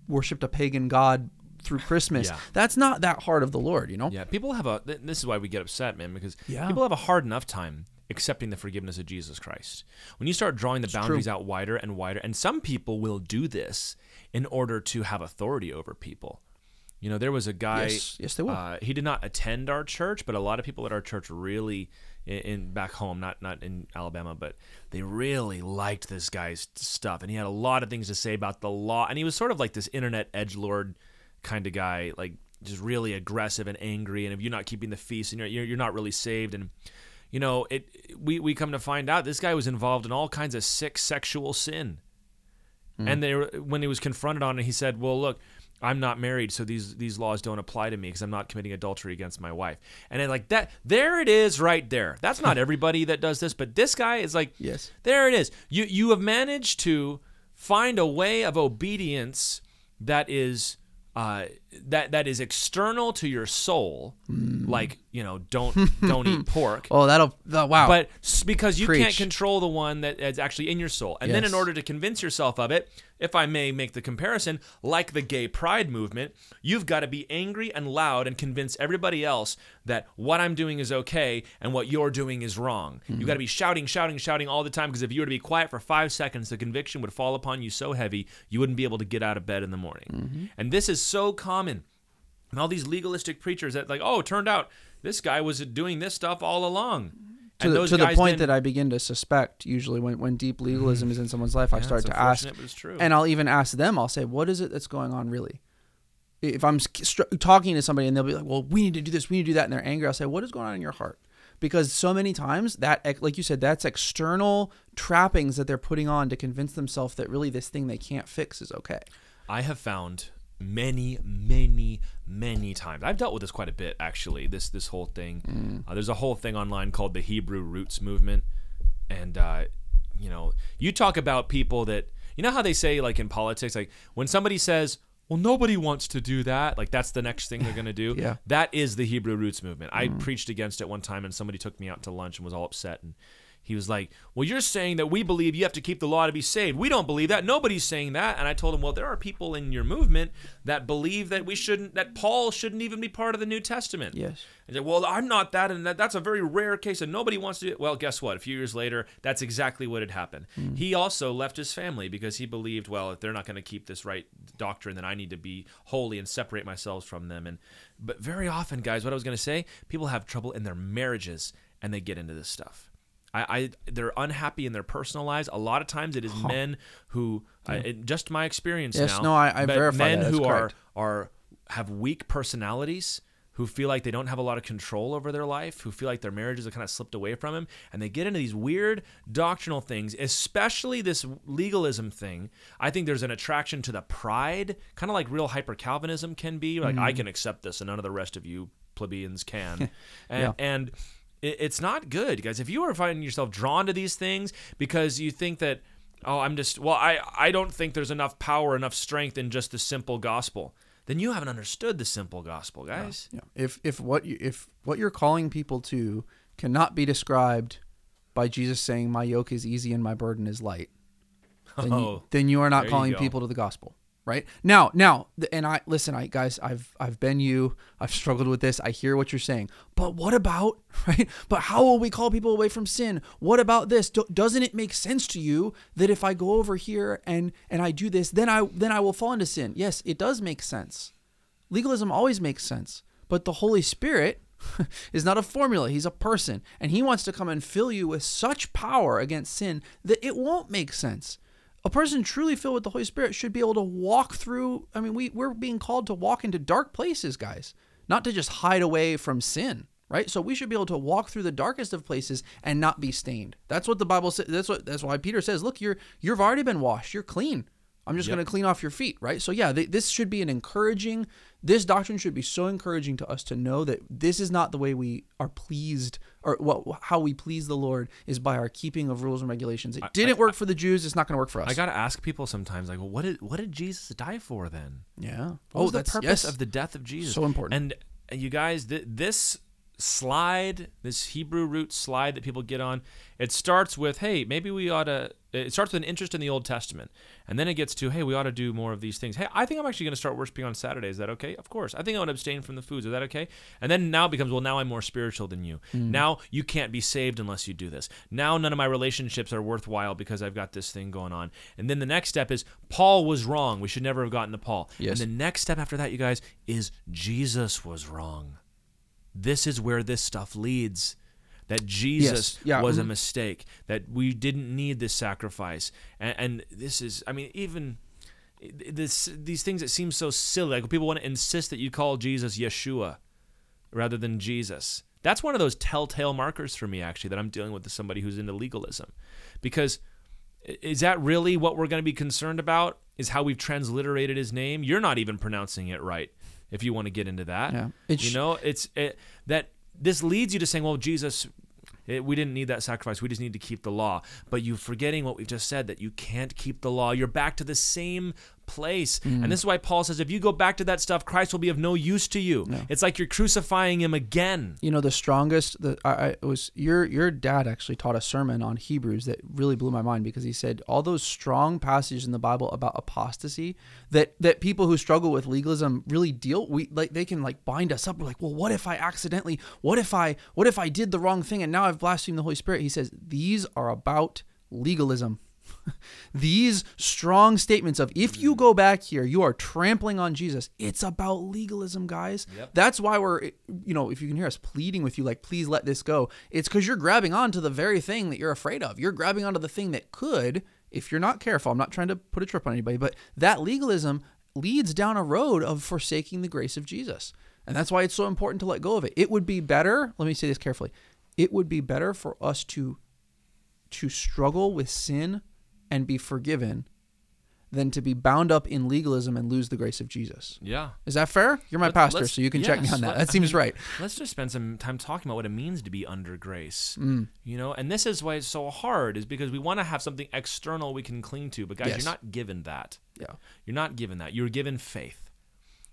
worshipped a pagan god through Christmas. Yeah. That's not that heart of the Lord, you know? Yeah, people have a. th- This is why we get upset, man, because Yeah. people have a hard enough time accepting the forgiveness of Jesus Christ. When you start drawing the boundaries out wider and wider, and some people will do this in order to have authority over people. You know, there was a guy. Yes. Yes, they will. Uh, he did not attend our church, but a lot of people at our church really, in, in back home, not not in Alabama, but they really liked this guy's stuff, and he had a lot of things to say about the law, and he was sort of like this internet edge lord kind of guy, like just really aggressive and angry, and if you're not keeping the feast, and you're you're, you're not really saved, and you know it. We we come to find out this guy was involved in all kinds of sick sexual sin. Mm. And they were, when he was confronted on it, he said, "Well, look, I'm not married, so these these laws don't apply to me because I'm not committing adultery against my wife." And then like that, there it is, right there. That's not everybody that does this, but this guy is like, Yes. there it is. You you have managed to find a way of obedience that is uh, that that is external to your soul, like you know, don't don't eat pork. Oh, that'll that, wow. But because you can't control the one that is actually in your soul. And then in order to convince yourself of it, if I may make the comparison, like the gay pride movement, you've got to be angry and loud and convince everybody else that what I'm doing is okay and what you're doing is wrong. You've mm-hmm. got to be shouting, shouting, shouting all the time because if you were to be quiet for five seconds, the conviction would fall upon you so heavy you wouldn't be able to get out of bed in the morning. Mm-hmm. And this is so common. And all these legalistic preachers that like, oh, it turned out this guy was doing this stuff all along. To the, to the point that I begin to suspect, usually when, when deep mm-hmm. legalism is in someone's life, I start to ask, but it's true. and I'll even ask them. I'll say, "What is it that's going on, really?" If I'm str- talking to somebody and they'll be like, "Well, we need to do this, we need to do that," and they're angry, I'll say, "What is going on in your heart?" Because so many times that, like you said, that's external trappings that they're putting on to convince themselves that really this thing they can't fix is okay. I have found many, many, many times. I've dealt with this quite a bit, actually. This this whole thing. Uh, there's a whole thing online called the Hebrew Roots Movement, and uh, you know, you talk about people that you know how they say like in politics, like when somebody says. Well, nobody wants to do that. Like that's the next thing they're gonna do. Yeah. That is the Hebrew Roots movement. I preached against it one time, and somebody took me out to lunch and was all upset. And he was like, "Well, you're saying that we believe you have to keep the law to be saved. We don't believe that. Nobody's saying that." And I told him, "Well, there are people in your movement that believe that we shouldn't, that Paul shouldn't even be part of the New Testament." Yes. He said, "Well, I'm not that, and that, that's a very rare case, and nobody wants to." do it. Well, guess what? A few years later, that's exactly what had happened. Hmm. He also left his family because he believed, well, if they're not going to keep this right doctrine, then I need to be holy and separate myself from them. And but very often, guys, what I was going to say, people have trouble in their marriages, and they get into this stuff. I, I they're unhappy in their personal lives. A lot of times, it is men who, I, it- just my experience Yes, now. no, I- I verify men that. Who are correct. are have weak personalities who feel like they don't have a lot of control over their life, who feel like their marriages have kind of slipped away from them, and they get into these weird doctrinal things, especially this legalism thing. I think there's an attraction to the pride, kind of like real hyper Calvinism can be. Like, Mm. I can accept this, and none of the rest of you plebeians can. and, Yeah. and it, it's not good, guys. If you are finding yourself drawn to these things because you think that, oh, I'm just, well, I, I don't think there's enough power, enough strength in just the simple gospel, then you haven't understood the simple gospel, guys. Yeah. If if what you if what you're calling people to cannot be described by Jesus saying, "My yoke is easy and my burden is light," then, Oh, you, then you are not calling people to the gospel, right? Now, now, and I listen, I guys, I've I've been you. I've struggled with this. I hear what you're saying, but what about right? But how will we call people away from sin? What about this? Do, doesn't it make sense to you that if I go over here and and I do this, then I then I will fall into sin? Yes, it does make sense. Legalism always makes sense, but the Holy Spirit is not a formula. He's a person, and He wants to come and fill you with such power against sin that it won't make sense. A person truly filled with the Holy Spirit should be able to walk through. I mean, we, we're being called to walk into dark places, guys, not to just hide away from sin. right? So we should be able to walk through the darkest of places and not be stained. That's what the Bible says. That's what that's why Peter says, "Look, you're you've already been washed. You're clean. I'm just Yep. going to clean off your feet, right?" So yeah, th- this should be an encouraging. This doctrine should be so encouraging to us to know that this is not the way we are pleased, or what how we please the Lord is by our keeping of rules and regulations. It didn't work for the Jews. It's not going to work for us. I gotta ask people sometimes, like, well, what did what did Jesus die for then? yeah. What was the Oh, purpose yes. of the death of Jesus? So important. And uh, you guys, th- this slide, this Hebrew root slide that people get on, it starts with, hey, maybe we ought to. It starts with an interest in the Old Testament, and then it gets to, hey, we ought to do more of these things. Hey, I think I'm actually going to start worshiping on Saturday. Is that okay? Of course. I think I want to abstain from the foods. Is that okay? And then now it becomes, well, now I'm more spiritual than you. Mm. Now you can't be saved unless you do this. Now none of my relationships are worthwhile because I've got this thing going on. And then the next step is Paul was wrong. We should never have gotten to Paul. Yes. And the next step after that, you guys, is Jesus was wrong. This is where this stuff leads. That Jesus Yeah. was a Mhm. mistake. That we didn't need this sacrifice. And, and this is, I mean, even this these things that seem so silly. Like people want to insist that you call Jesus Yeshua rather than Jesus. That's one of those telltale markers for me, actually, that I'm dealing with somebody who's into legalism. Because is that really what we're going to be concerned about? Is how we've transliterated his name? You're not even pronouncing it right. If you want to get into that, Yeah. It you know, it's it, that this leads you to saying, "Well, Jesus, it, we didn't need that sacrifice. We just need to keep the law." But you're forgetting what we've just said that you can't keep the law. You're back to the same place, Mm. and this is why Paul says, "If you go back to that stuff, Christ will be of no use to you." It's like you're crucifying him again. you know the strongest the I, I was your your dad actually taught a sermon on Hebrews that really blew my mind because he said all those strong passages in the Bible about apostasy that that people who struggle with legalism really deal we like they can like bind us up we're like well what if I accidentally what if I what if I did the wrong thing and now I've blasphemed the Holy Spirit he says these are about legalism these strong statements of if you mm. go back here you are trampling on jesus. It's about legalism guys. Yep. that's why we're you know if you can hear us pleading with you like please let this go it's because you're grabbing onto the very thing that you're afraid of. You're grabbing onto the thing that could if you're not careful i'm not trying to put a trip on anybody but that legalism leads down a road of forsaking the grace of jesus. And that's why it's so important to let go of it. It would be better let me say this carefully it would be better for us to to struggle with sin and be forgiven than to be bound up in legalism and lose the grace of Jesus. Yeah. Is that fair? You're my Let- pastor, so you can check me on that. let- That I seems mean, right. Let's just spend some time talking about what it means to be under grace. Mm. You know, and this is why it's so hard, is because we want to have something external we can cling to. But guys, Yes. you're not given that. Yeah. You're not given that. You're given faith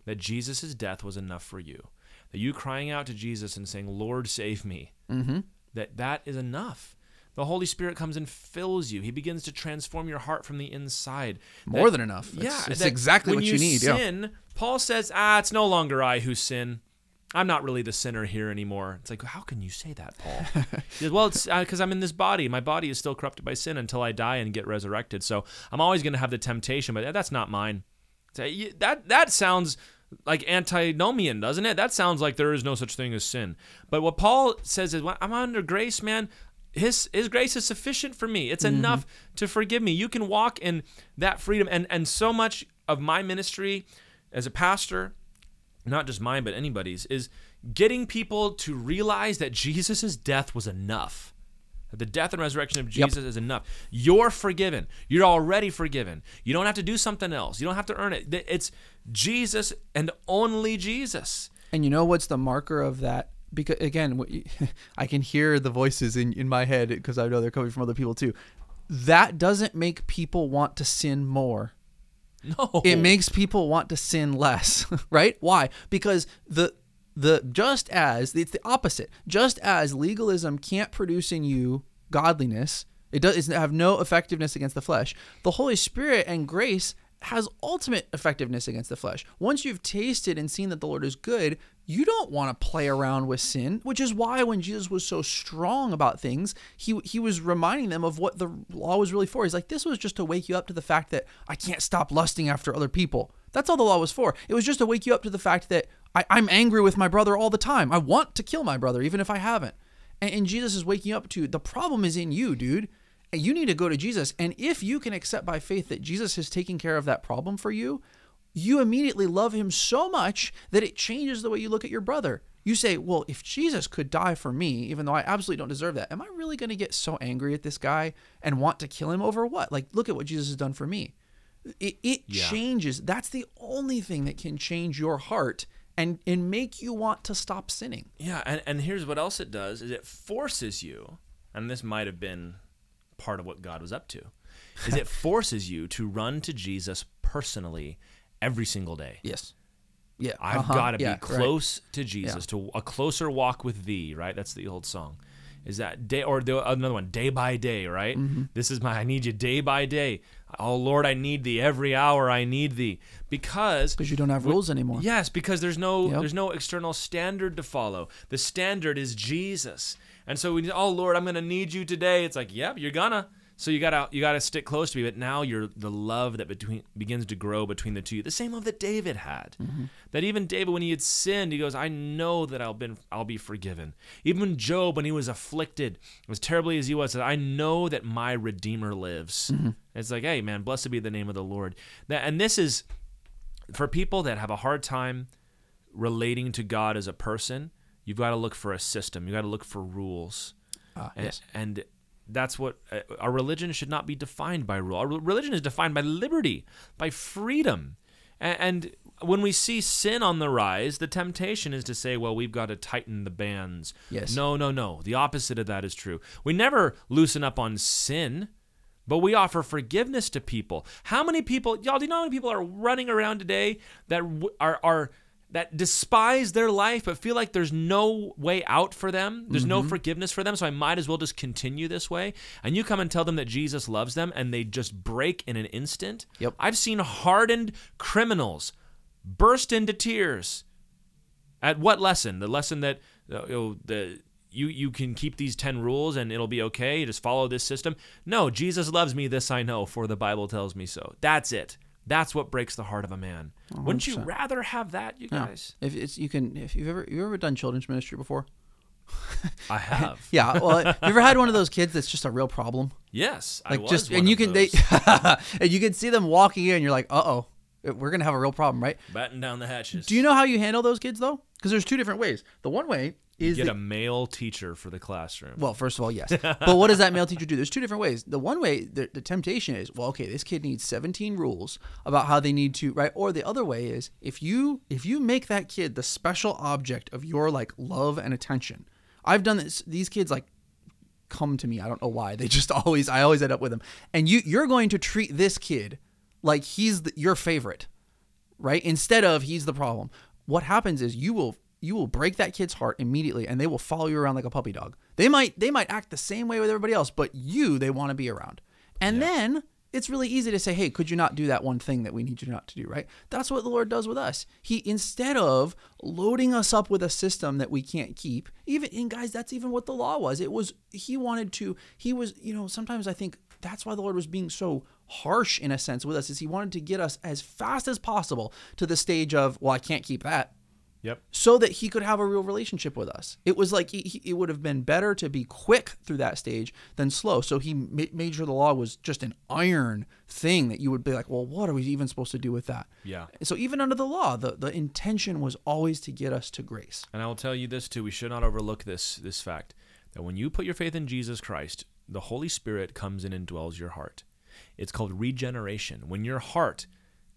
that Jesus' death was enough for you. That you crying out to Jesus and saying, Lord, save me, Mm-hmm. that that is enough. The Holy Spirit comes and fills you. He begins to transform your heart from the inside. More That- than enough. Yeah, it's that exactly what you, need. Yeah. Sin, Paul says, "Ah, it's no longer I who sin. I'm not really the sinner here anymore." It's like, how can you say that, Paul? he says, "Well, it's because I'm in this body. My body is still corrupted by sin until I die and get resurrected. So I'm always going to have the temptation, but that's not mine." So, you- That that sounds like antinomian, doesn't it? That sounds like there is no such thing as sin. But what Paul says is, "When I'm under grace, man." His, his grace is sufficient for me. It's mm-hmm. enough to forgive me. You can walk in that freedom. And, and so much of my ministry as a pastor, not just mine, but anybody's, is getting people to realize that Jesus' death was enough. That the death and resurrection of Yep. Jesus is enough. You're forgiven. You're already forgiven. You don't have to do something else. You don't have to earn it. It's Jesus and only Jesus. And you know what's the marker of that? Because again, I can hear the voices in, in my head because I know they're coming from other people too. That doesn't make people want to sin more. No. it makes people want to sin less right why because the the just as it's the opposite just as legalism can't produce in you godliness it does have no effectiveness against the flesh the holy spirit and grace has ultimate effectiveness against the flesh. Once you've tasted and seen that the lord is good you don't want to play around with sin which is why when jesus was so strong about things he he was reminding them of what the law was really for. He's like this was just to wake you up to the fact that i can't stop lusting after other people. That's all the law was for. It was just to wake you up to the fact that I, i'm angry with my brother all the time. I want to kill my brother even if i haven't. And, and jesus is waking up to the problem is in you dude you need to go to jesus and if you can accept by faith that jesus is taking care of that problem for you you immediately love him so much that it changes the way you look at your brother. You say, well, if Jesus could die for me, even though I absolutely don't deserve that, am I really going to get so angry at this guy and want to kill him over what? Like, look at what Jesus has done for me. It, it Yeah. changes. That's the only thing that can change your heart and, and make you want to stop sinning. Yeah, and, and here's what else it does is it forces you, and this might have been part of what God was up to, is it forces you to run to Jesus personally every single day. Yes. Yeah. I've uh-huh, got to yeah, be right. close to Jesus, to a closer walk with thee, right? That's the old song. Is that day or the, another one, day by day, right? Mm-hmm. This is my I need you day by day. Oh Lord, I need thee every hour. I need thee because Because you don't have rules anymore. Yes, because there's no Yep. there's no external standard to follow. The standard is Jesus. And so we oh Lord, I'm going to need you today. It's like, yep, you're gonna. So you got to you got to stick close to me, but now you're the love that between begins to grow between the two. The same love that David had. That even David when he had sinned, he goes, "I know that I'll been I'll be forgiven." Even Job when he was afflicted, as terribly as he was, said, "I know that my redeemer lives." It's like, "Hey, man, blessed be the name of the Lord." That and this is for people that have a hard time relating to God as a person, you've got to look for a system. You've got to look for rules. Ah, and, yes. and that's what uh, our religion should not be defined by rule. Our religion is defined by liberty, by freedom. And, and when we see sin on the rise, the temptation is to say, well, we've got to tighten the bands. Yes. No, no, no. The opposite of that is true. We never loosen up on sin. But we offer forgiveness to people. How many people, y'all, do you know how many people are running around today that w- are are that despise their life but feel like there's no way out for them? There's Mm-hmm. no forgiveness for them, so I might as well just continue this way. And you come and tell them that Jesus loves them and they just break in an instant. Yep. I've seen hardened criminals burst into tears. At what lesson? The lesson that uh, you know, the you you can keep these 10 rules and it'll be okay. You just follow this system. No, Jesus loves me, this I know, for the Bible tells me so. That's it. That's what breaks the heart of a man. Wouldn't you rather have that, you Yeah. guys? If it's you can if you've ever you ever done children's ministry before? I have. Yeah. Well, you ever had one of those kids that's just a real problem? Yes, I Like just and you can those. they and you can see them walking in. And you're like, uh oh, we're gonna have a real problem, right? batten down the hatches. Do you know how you handle those kids though? Because there's two different ways. The one way is get that- a male teacher for the classroom? well, first of all, yes. but what does that male teacher do? There's two different ways. The one way, the, the temptation is, well, okay, this kid needs 17 rules about how they need to, right? Or the other way is, if you if you make that kid the special object of your like love and attention, I've done this. These kids like come to me. I don't know why. They just always, I always end up with them. And you you're going to treat this kid like he's the, your favorite, right? Instead of he's the problem. What happens is you will you will break that kid's heart immediately and they will follow you around like a puppy dog. They might they might act the same way with everybody else, but you they want to be around. And then it's really easy to say, "Hey, could you not do that one thing that we need you not to do?" Right? That's what the Lord does with us. He instead of loading us up with a system that we can't keep, even and guys, that's even what the law was. It was he wanted to he was, you know, sometimes I think that's why the Lord was being so harsh in a sense with us is he wanted to get us as fast as possible to the stage of, well, I can't keep that Yep. so that he could have a real relationship with us. It was like he, he- it would have been better to be quick through that stage than slow. So he ma- made sure the law was just an iron thing that you would be like, well, what are we even supposed to do with that? Yeah. So even under the law, the, the intention was always to get us to grace. And I will tell you this too: we should not overlook this this fact that when you put your faith in Jesus Christ, the Holy Spirit comes in and dwells your heart. It's called regeneration. When your heart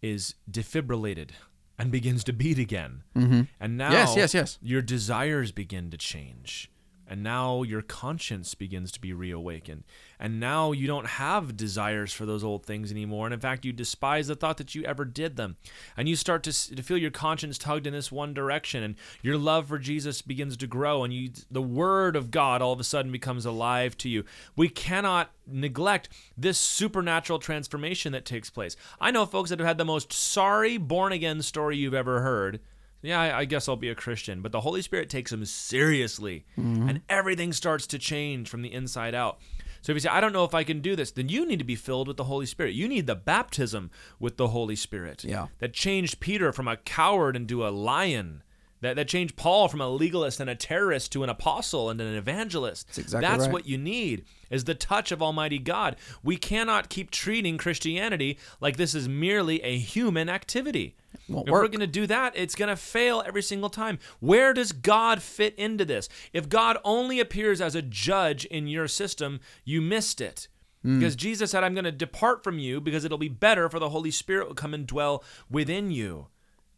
is defibrillated and begins to beat again, mm-hmm. and now Yes, yes, yes. your desires begin to change. And now your conscience begins to be reawakened. And now you don't have desires for those old things anymore. And in fact, you despise the thought that you ever did them. And you start to, to feel your conscience tugged in this one direction. And your love for Jesus begins to grow. And you, the Word of God all of a sudden becomes alive to you. We cannot neglect this supernatural transformation that takes place. I know folks that have had the most sorry born again story you've ever heard yeah, I, I guess I'll be a Christian. But the Holy Spirit takes them seriously, mm-hmm. and everything starts to change from the inside out. So if you say, I don't know if I can do this, then you need to be filled with the Holy Spirit. You need the baptism with the Holy Spirit. Yeah. That changed Peter from a coward into a lion. That, that changed Paul from a legalist and a terrorist to an apostle and an evangelist. That's exactly That's right. what you need is the touch of Almighty God. We cannot keep treating Christianity like this is merely a human activity. Won't if we're going to do that, it's going to fail every single time. Where does God fit into this? If God only appears as a judge in your system, you missed it. Hmm. Because Jesus said, I'm going to depart from you because it'll be better for the Holy Spirit will come and dwell within you.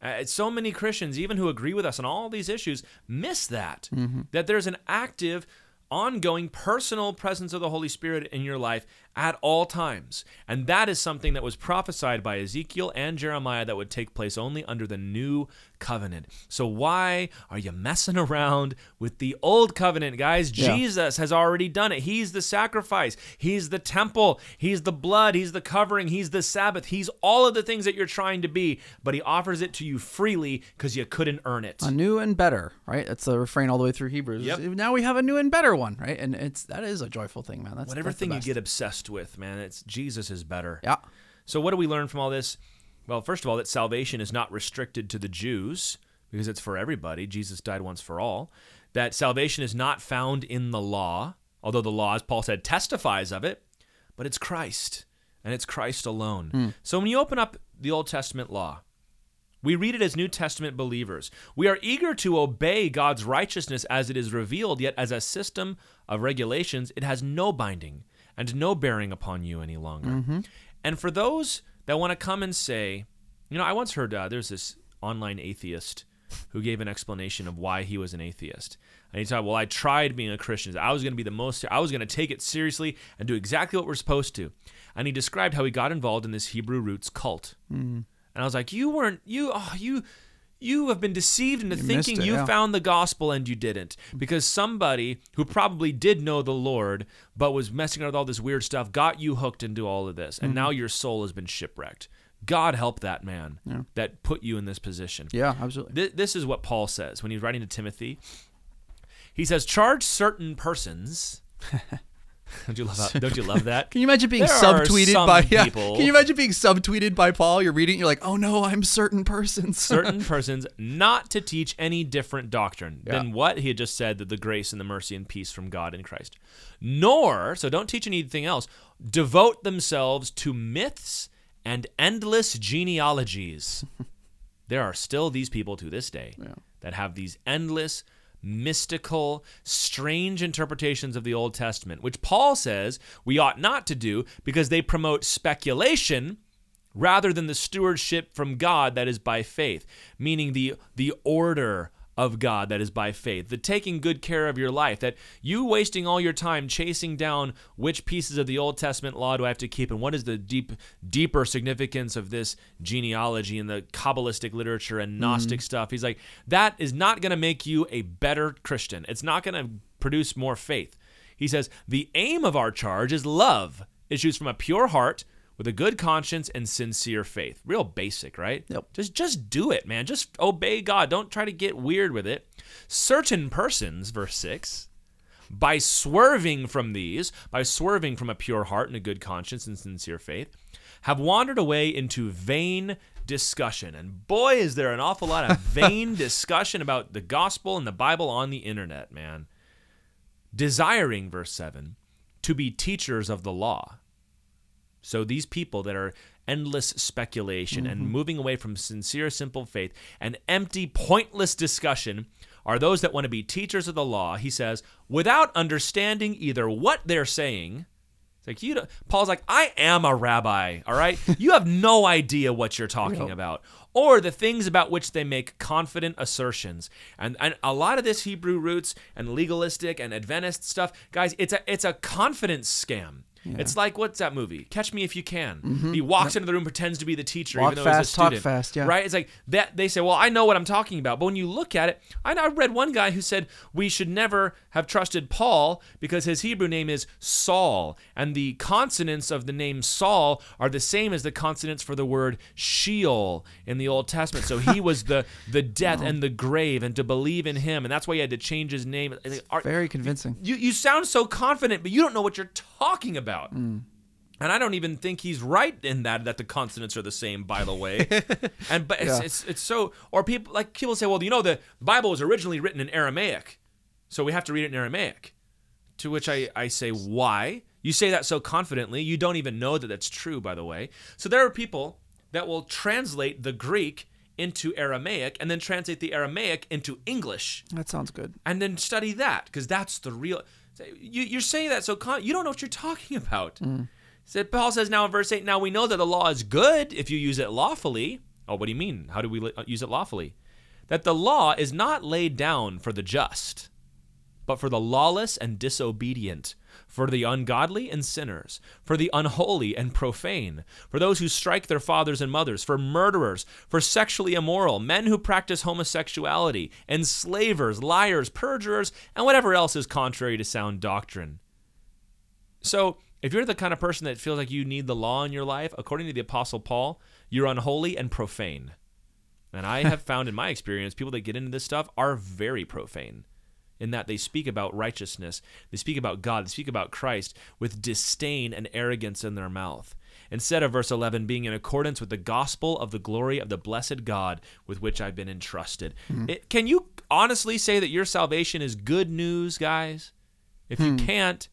Uh, so many Christians, even who agree with us on all these issues, miss that. Mm-hmm. That there's an active, ongoing, personal presence of the Holy Spirit in your life at all times. And that is something that was prophesied by Ezekiel and Jeremiah that would take place only under the new covenant. So why are you messing around with the old covenant, guys? Yeah. Jesus has already done it. He's the sacrifice, He's the temple, He's the blood, He's the covering, He's the Sabbath, He's all of the things that you're trying to be, but He offers it to you freely because you couldn't earn it. a new and better, right? That's the refrain all the way through Hebrews. Yep. Now we have a new and better one, right? And it's that is a joyful thing, man. That's Whatever that's thing you get obsessed with, man, it's Jesus is better. Yeah. So what do we learn from all this? Well, first of all, that salvation is not restricted to the Jews because it's for everybody. Jesus died once for all. That salvation is not found in the law, although the law, as Paul said, testifies of it, but it's Christ, and it's Christ alone. Hmm. So when you open up the Old Testament law, we read it as New Testament believers. We are eager to obey God's righteousness as it is revealed, yet as a system of regulations, it has no binding and no bearing upon you any longer. And for those that want to come and say, you know, I once heard uh, there's this online atheist who gave an explanation of why he was an atheist. And he said, Well, I tried being a Christian. I was going to be the most, I was going to take it seriously and do exactly what we're supposed to. And he described how he got involved in this Hebrew roots cult. And I was like, You weren't, you, oh, you, you have been deceived into You thinking it, you yeah. found the gospel and you didn't. Because somebody who probably did know the Lord but was messing around with all this weird stuff got you hooked into all of this. Mm-hmm. And now your soul has been shipwrecked. God help that man that put you in this position. Yeah, absolutely. Th- this is what Paul says when he's writing to Timothy. He says, "Charge certain persons." don't you love? That? Don't you love that? Can you imagine being There subtweeted by yeah, people- Can you imagine being subtweeted by Paul? You're reading, it, you're like, oh no, I'm certain persons. certain persons not to teach any different doctrine Yeah. than what he had just said that the grace and the mercy and peace from God in Christ. Nor, so don't teach anything else, devote themselves to myths and endless genealogies. there are still these people to this day that have these endless mystical, strange interpretations of the Old Testament, which Paul says we ought not to do because they promote speculation rather than the stewardship from God that is by faith, meaning the the order of God that is by faith, the taking good care of your life, that you wasting all your time chasing down which pieces of the Old Testament law do I have to keep and what is the deep deeper significance of this genealogy and the Kabbalistic literature and mm-hmm. Gnostic stuff. He's like, that is not going to make you a better Christian. It's not going to produce more faith. He says, the aim of our charge is love, issues from a pure heart with a good conscience and sincere faith. Real basic, right? Yep. Just just do it, man. Just obey God. Don't try to get weird with it. Certain persons, verse 6, by swerving from these, by swerving from a pure heart and a good conscience and sincere faith, have wandered away into vain discussion. And boy, is there an awful lot of vain discussion about the gospel and the Bible on the internet, man. Desiring, verse 7, to be teachers of the law. So these people that are endless speculation and mm-hmm. moving away from sincere, simple faith and empty, pointless discussion are those that want to be teachers of the law, he says, without understanding either what they're saying. It's like you Paul's like, I am a rabbi, all right? You have no idea what you're talking about. Or the things about which they make confident assertions. And and a lot of this Hebrew roots and legalistic and Adventist stuff, guys, it's a it's a confidence scam. It's like what's that movie? Catch Me If You Can. He walks into the room, pretends to be the teacher, Mm-hmm. Walk even though he's fast, a talk student. fast, yeah. Right? It's like that. They say, "Well, I know what I'm talking about," but when you look at it, I, I read one guy who said we should never have trusted Paul because his Hebrew name is Saul, and the consonants of the name Saul are the same as the consonants for the word Sheol in the Old Testament. So he was the the death and the grave, and to believe in him, and that's why he had to change his name. I think, are- Very convincing. you you sound so confident, but you don't know what you're talking about. Mm. And I don't even think he's right in that that the consonants are the same. By the way, and but it's, Yeah. it's it's so or people like people say, well, you know, the Bible was originally written in Aramaic, so we have to read it in Aramaic. To which I I say, why? You say that so confidently, you don't even know that that's true. By the way, so there are people that will translate the Greek into Aramaic and then translate the Aramaic into English That sounds good. and then study that because that's the real. You, you're saying that so con- you don't know what you're talking about. Mm. Said Paul says now in verse eight. Now we know that the law is good if you use it lawfully. Oh, what do you mean? How do we use it lawfully? That the law is not laid down for the just, but for the lawless and disobedient, for the ungodly and sinners, for the unholy and profane, for those who strike their fathers and mothers, for murderers, for sexually immoral, men who practice homosexuality, enslavers, liars, perjurers, and whatever else is contrary to sound doctrine. So, if you're the kind of person that feels like you need the law in your life, according to the Apostle Paul, you're unholy and profane. And I have found in my experience, people that get into this stuff are very profane in that they speak about righteousness, they speak about God, they speak about Christ with disdain and arrogance in their mouth. Instead of verse 11 being in accordance with the gospel of the glory of the blessed God with which I've been entrusted. Hmm. It, can you honestly say that your salvation is good news, guys? If you hmm. can't,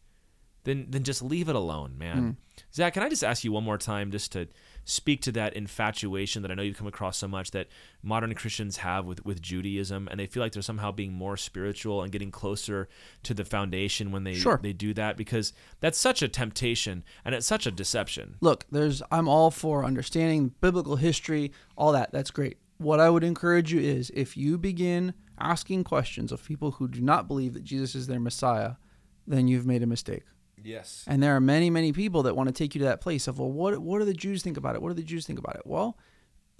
then then just leave it alone, man. Hmm. Zach, can I just ask you one more time just to speak to that infatuation that I know you've come across so much that modern Christians have with, with Judaism and they feel like they're somehow being more spiritual and getting closer to the foundation when they Sure. they do that because that's such a temptation and it's such a deception. look, there's I'm all for understanding biblical history, all that. That's great. What I would encourage you is if you begin asking questions of people who do not believe that Jesus is their Messiah, then you've made a mistake. Yes. And there are many, many people that want to take you to that place of, well, what what do the Jews think about it? What do the Jews think about it? Well,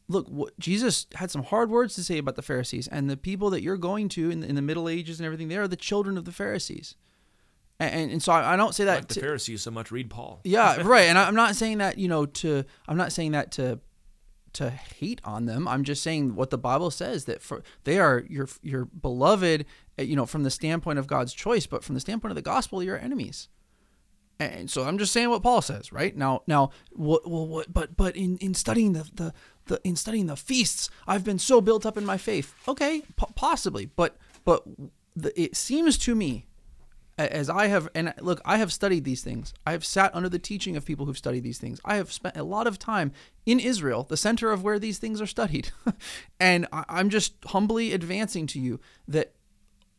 look, what, Jesus had some hard words to say about the Pharisees, and the people that you're going to in, in the Middle Ages and everything, they are the children of the Pharisees. And, and, so I, I don't say that Like the to- Pharisees so much read Paul. yeah, right. And I- I'm not saying that you know to I'm not saying that to to hate on them. I'm just saying what the Bible says that for they are your your beloved, uh, you know, from the standpoint of God's choice, but from the standpoint of the gospel, you're enemies. And so I'm just saying what Paul says, right? Now, now, what, well, what, but, but in, in studying the, the, the, in studying the feasts, I've been so built up in my faith. Okay, po- possibly, but, but the, it seems to me, as I have, and look, I have studied these things. I have sat under the teaching of people who've studied these things. I have spent a lot of time in Israel, the center of where these things are studied, and I, I'm just humbly advancing to you that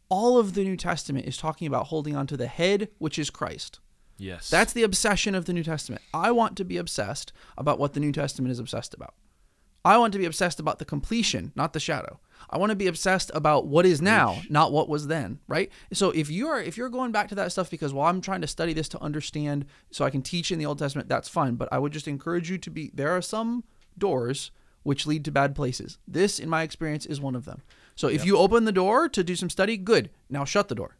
all of the New Testament is talking about holding on to the head, which is Christ. Yes. That's the obsession of the New Testament. I want to be obsessed about what the New Testament is obsessed about. I want to be obsessed about the completion, not the shadow. I want to be obsessed about what is now, not what was then, right? So if you're if you're going back to that stuff because well I'm trying to study this to understand so I can teach in the Old Testament, that's fine, but I would just encourage you to be there are some doors which lead to bad places. This in my experience is one of them. So if you open the door to do some study, good. Now shut the door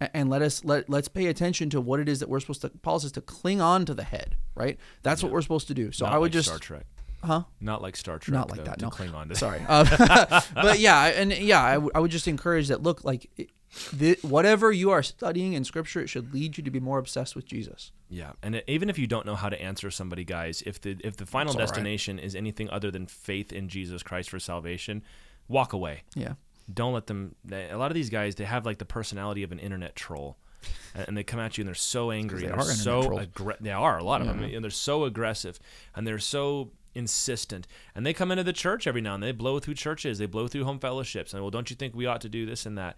and let us let let's pay attention to what it is that we're supposed to Paul says to cling on to the head, right? That's what we're supposed to do. So Not I would like just Star Trek. huh? Not like Star Trek. Not like though, that. To No, cling on to. sorry. Uh, but yeah, and yeah, I, w- I would just encourage that. Look, like it, the, whatever you are studying in Scripture, it should lead you to be more obsessed with Jesus. Yeah, and it- even if you don't know how to answer somebody, guys, if the if the final It's all right. destination is anything other than faith in Jesus Christ for salvation, walk away. Yeah, Don't let them. A lot of these guys, they have like the personality of an internet troll, and they come at you and they're so angry. they and are they're internet so They are a lot of them, and they're so aggressive, and they're so insistent. And they come into the church every now and then. They blow through churches. They blow through home fellowships. And well, don't you think we ought to do this and that?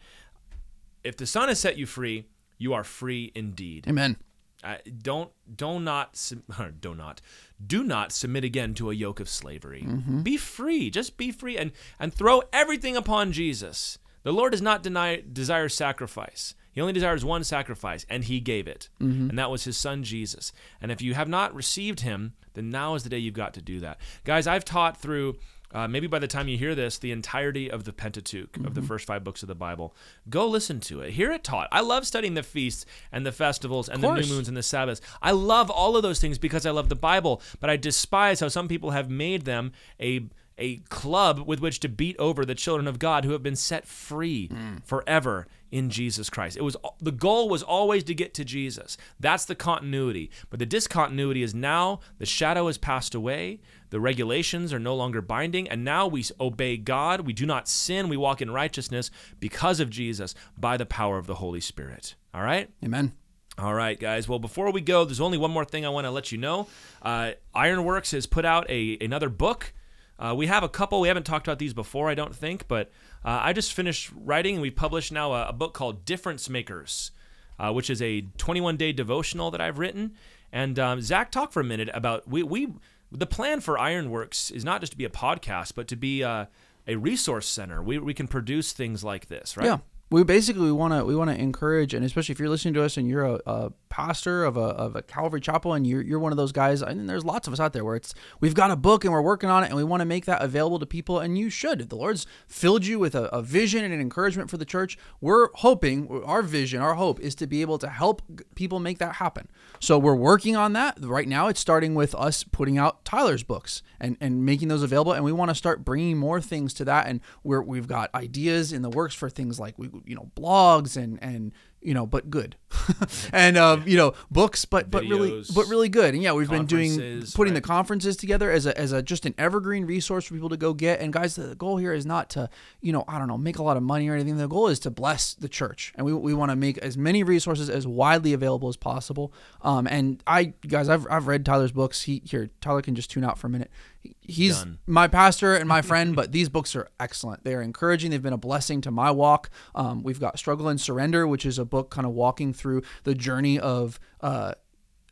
If the Son has set you free, you are free indeed. Amen. Uh, don't do not do not do not submit again to a yoke of slavery. Be free, just be free, and and throw everything upon Jesus. The Lord does not deny desire sacrifice. He only desires one sacrifice, and He gave it, and that was His Son Jesus. And if you have not received Him, then now is the day you've got to do that, guys. I've taught through. Uh, maybe by the time you hear this, the entirety of the Pentateuch, of the first five books of the Bible, go listen to it. Hear it taught. I love studying the feasts and the festivals and the new moons and the Sabbaths. I love all of those things because I love the Bible, but I despise how some people have made them a a club with which to beat over the children of God who have been set free forever in Jesus Christ. It was the goal was always to get to Jesus. That's the continuity. But the discontinuity is now the shadow has passed away. The regulations are no longer binding and now we obey God. We do not sin. We walk in righteousness because of Jesus by the power of the Holy Spirit. All right? Amen. All right, guys. Well, before we go, there's only one more thing I want to let you know. Uh, Ironworks has put out a another book. Uh, we have a couple. We haven't talked about these before, I don't think, but uh, I just finished writing, and we published now a, a book called Difference Makers, uh, which is a 21 day devotional that I've written. And um, Zach, talk for a minute about we we the plan for Ironworks is not just to be a podcast, but to be uh, a resource center. We we can produce things like this, right? Yeah. We basically want to we want to encourage, and especially if you're listening to us and you're a, a pastor of a, of a Calvary Chapel, and you're, you're one of those guys. And there's lots of us out there where it's we've got a book and we're working on it, and we want to make that available to people. And you should. The Lord's filled you with a, a vision and an encouragement for the church, we're hoping our vision, our hope is to be able to help people make that happen. So we're working on that right now. It's starting with us putting out Tyler's books and and making those available, and we want to start bringing more things to that. And we're we've got ideas in the works for things like we you know blogs and and you know but good. And um, you know books but but really but really good. And yeah we've been doing putting the conferences together as a as a just an evergreen resource for people to go get. And guys the goal here is not to you know i don't know make a lot of money or anything. The goal is to bless the church. And we, we want to make as many resources as widely available as possible. Um and i guys i've, I've read tyler's books. He here tyler can just tune out for a minute he's Done. my pastor and my friend, but these books are excellent. They are encouraging. They've been a blessing to my walk. Um, we've got Struggle and Surrender, which is a book kind of walking through the journey of. Uh,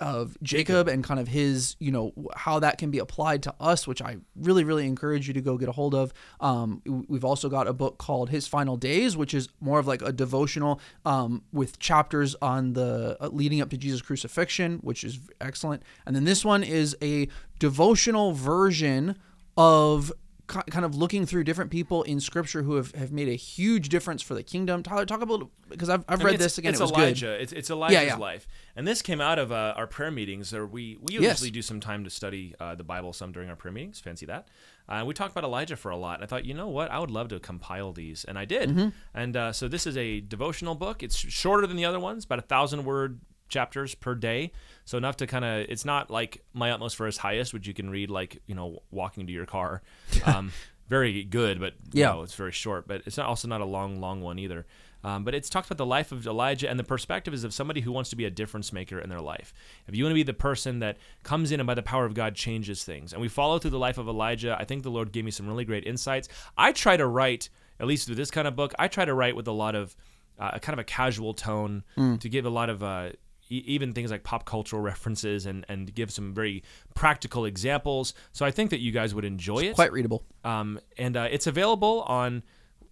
of Jacob and kind of his, you know, how that can be applied to us, which I really, really encourage you to go get a hold of. Um, we've also got a book called His Final Days, which is more of like a devotional um, with chapters on the uh, leading up to Jesus' crucifixion, which is excellent. And then this one is a devotional version of kind of looking through different people in scripture who have, have made a huge difference for the kingdom. Tyler, talk about because I've, I've I read mean, it's- this again. It's it was Elijah. good. It's, it's Elijah's yeah. life, and this came out of uh, our prayer meetings. Or we we usually Yes. do some time to study uh, the Bible some during our prayer meetings. Fancy that. Uh, we talked about Elijah for a lot, and I thought, you know what, I would love to compile these, and I did. Mm-hmm. And uh, so this is a devotional book. It's shorter than the other ones, about a thousand word chapters per day. So enough to kind of it's not like my utmost for his highest which you can read like you know walking to your car. Um, very good but you Yeah. know, it's very short but it's not also not a long long one either. Um, but it's talks about the life of elijah and the perspective is of somebody who wants to be a difference maker in their life. If you want to be the person that comes in and by the power of god changes things and we follow through the life of elijah i think the lord gave me some really great insights. I try to write at least with this kind of book i try to write with a lot of uh, a kind of a casual tone to give a lot of uh, even things like pop cultural references and, and give some very practical examples. So I think that you guys would enjoy it. Quite readable. Um, and uh, it's available on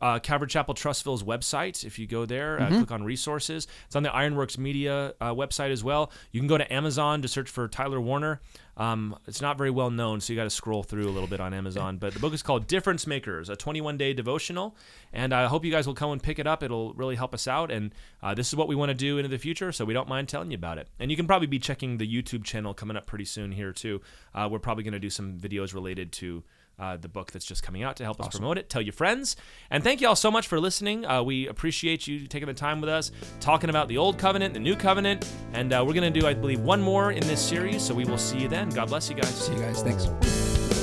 uh, Calvary Chapel Trussville's website. If you go there, Mm-hmm. uh, click on resources. It's on the Ironworks Media uh, website as well. You can go to Amazon to search for Tyler Warner. Um, it's not very well known, so you got to scroll through a little bit on Amazon. But the book is called Difference Makers, a 21 day devotional. And I hope you guys will come and pick it up. It'll really help us out. And uh, this is what we want to do into the future, so we don't mind telling you about it. And you can probably be checking the YouTube channel coming up pretty soon here, too. Uh, we're probably going to do some videos related to uh, the book that's just coming out to help us promote it. Tell your friends. And thank you all so much for listening. Uh, we appreciate you taking the time with us, talking about the Old Covenant, the New Covenant. And uh, we're going to do, I believe, one more in this series. So we will see you then. God bless you guys. See you guys. Thanks.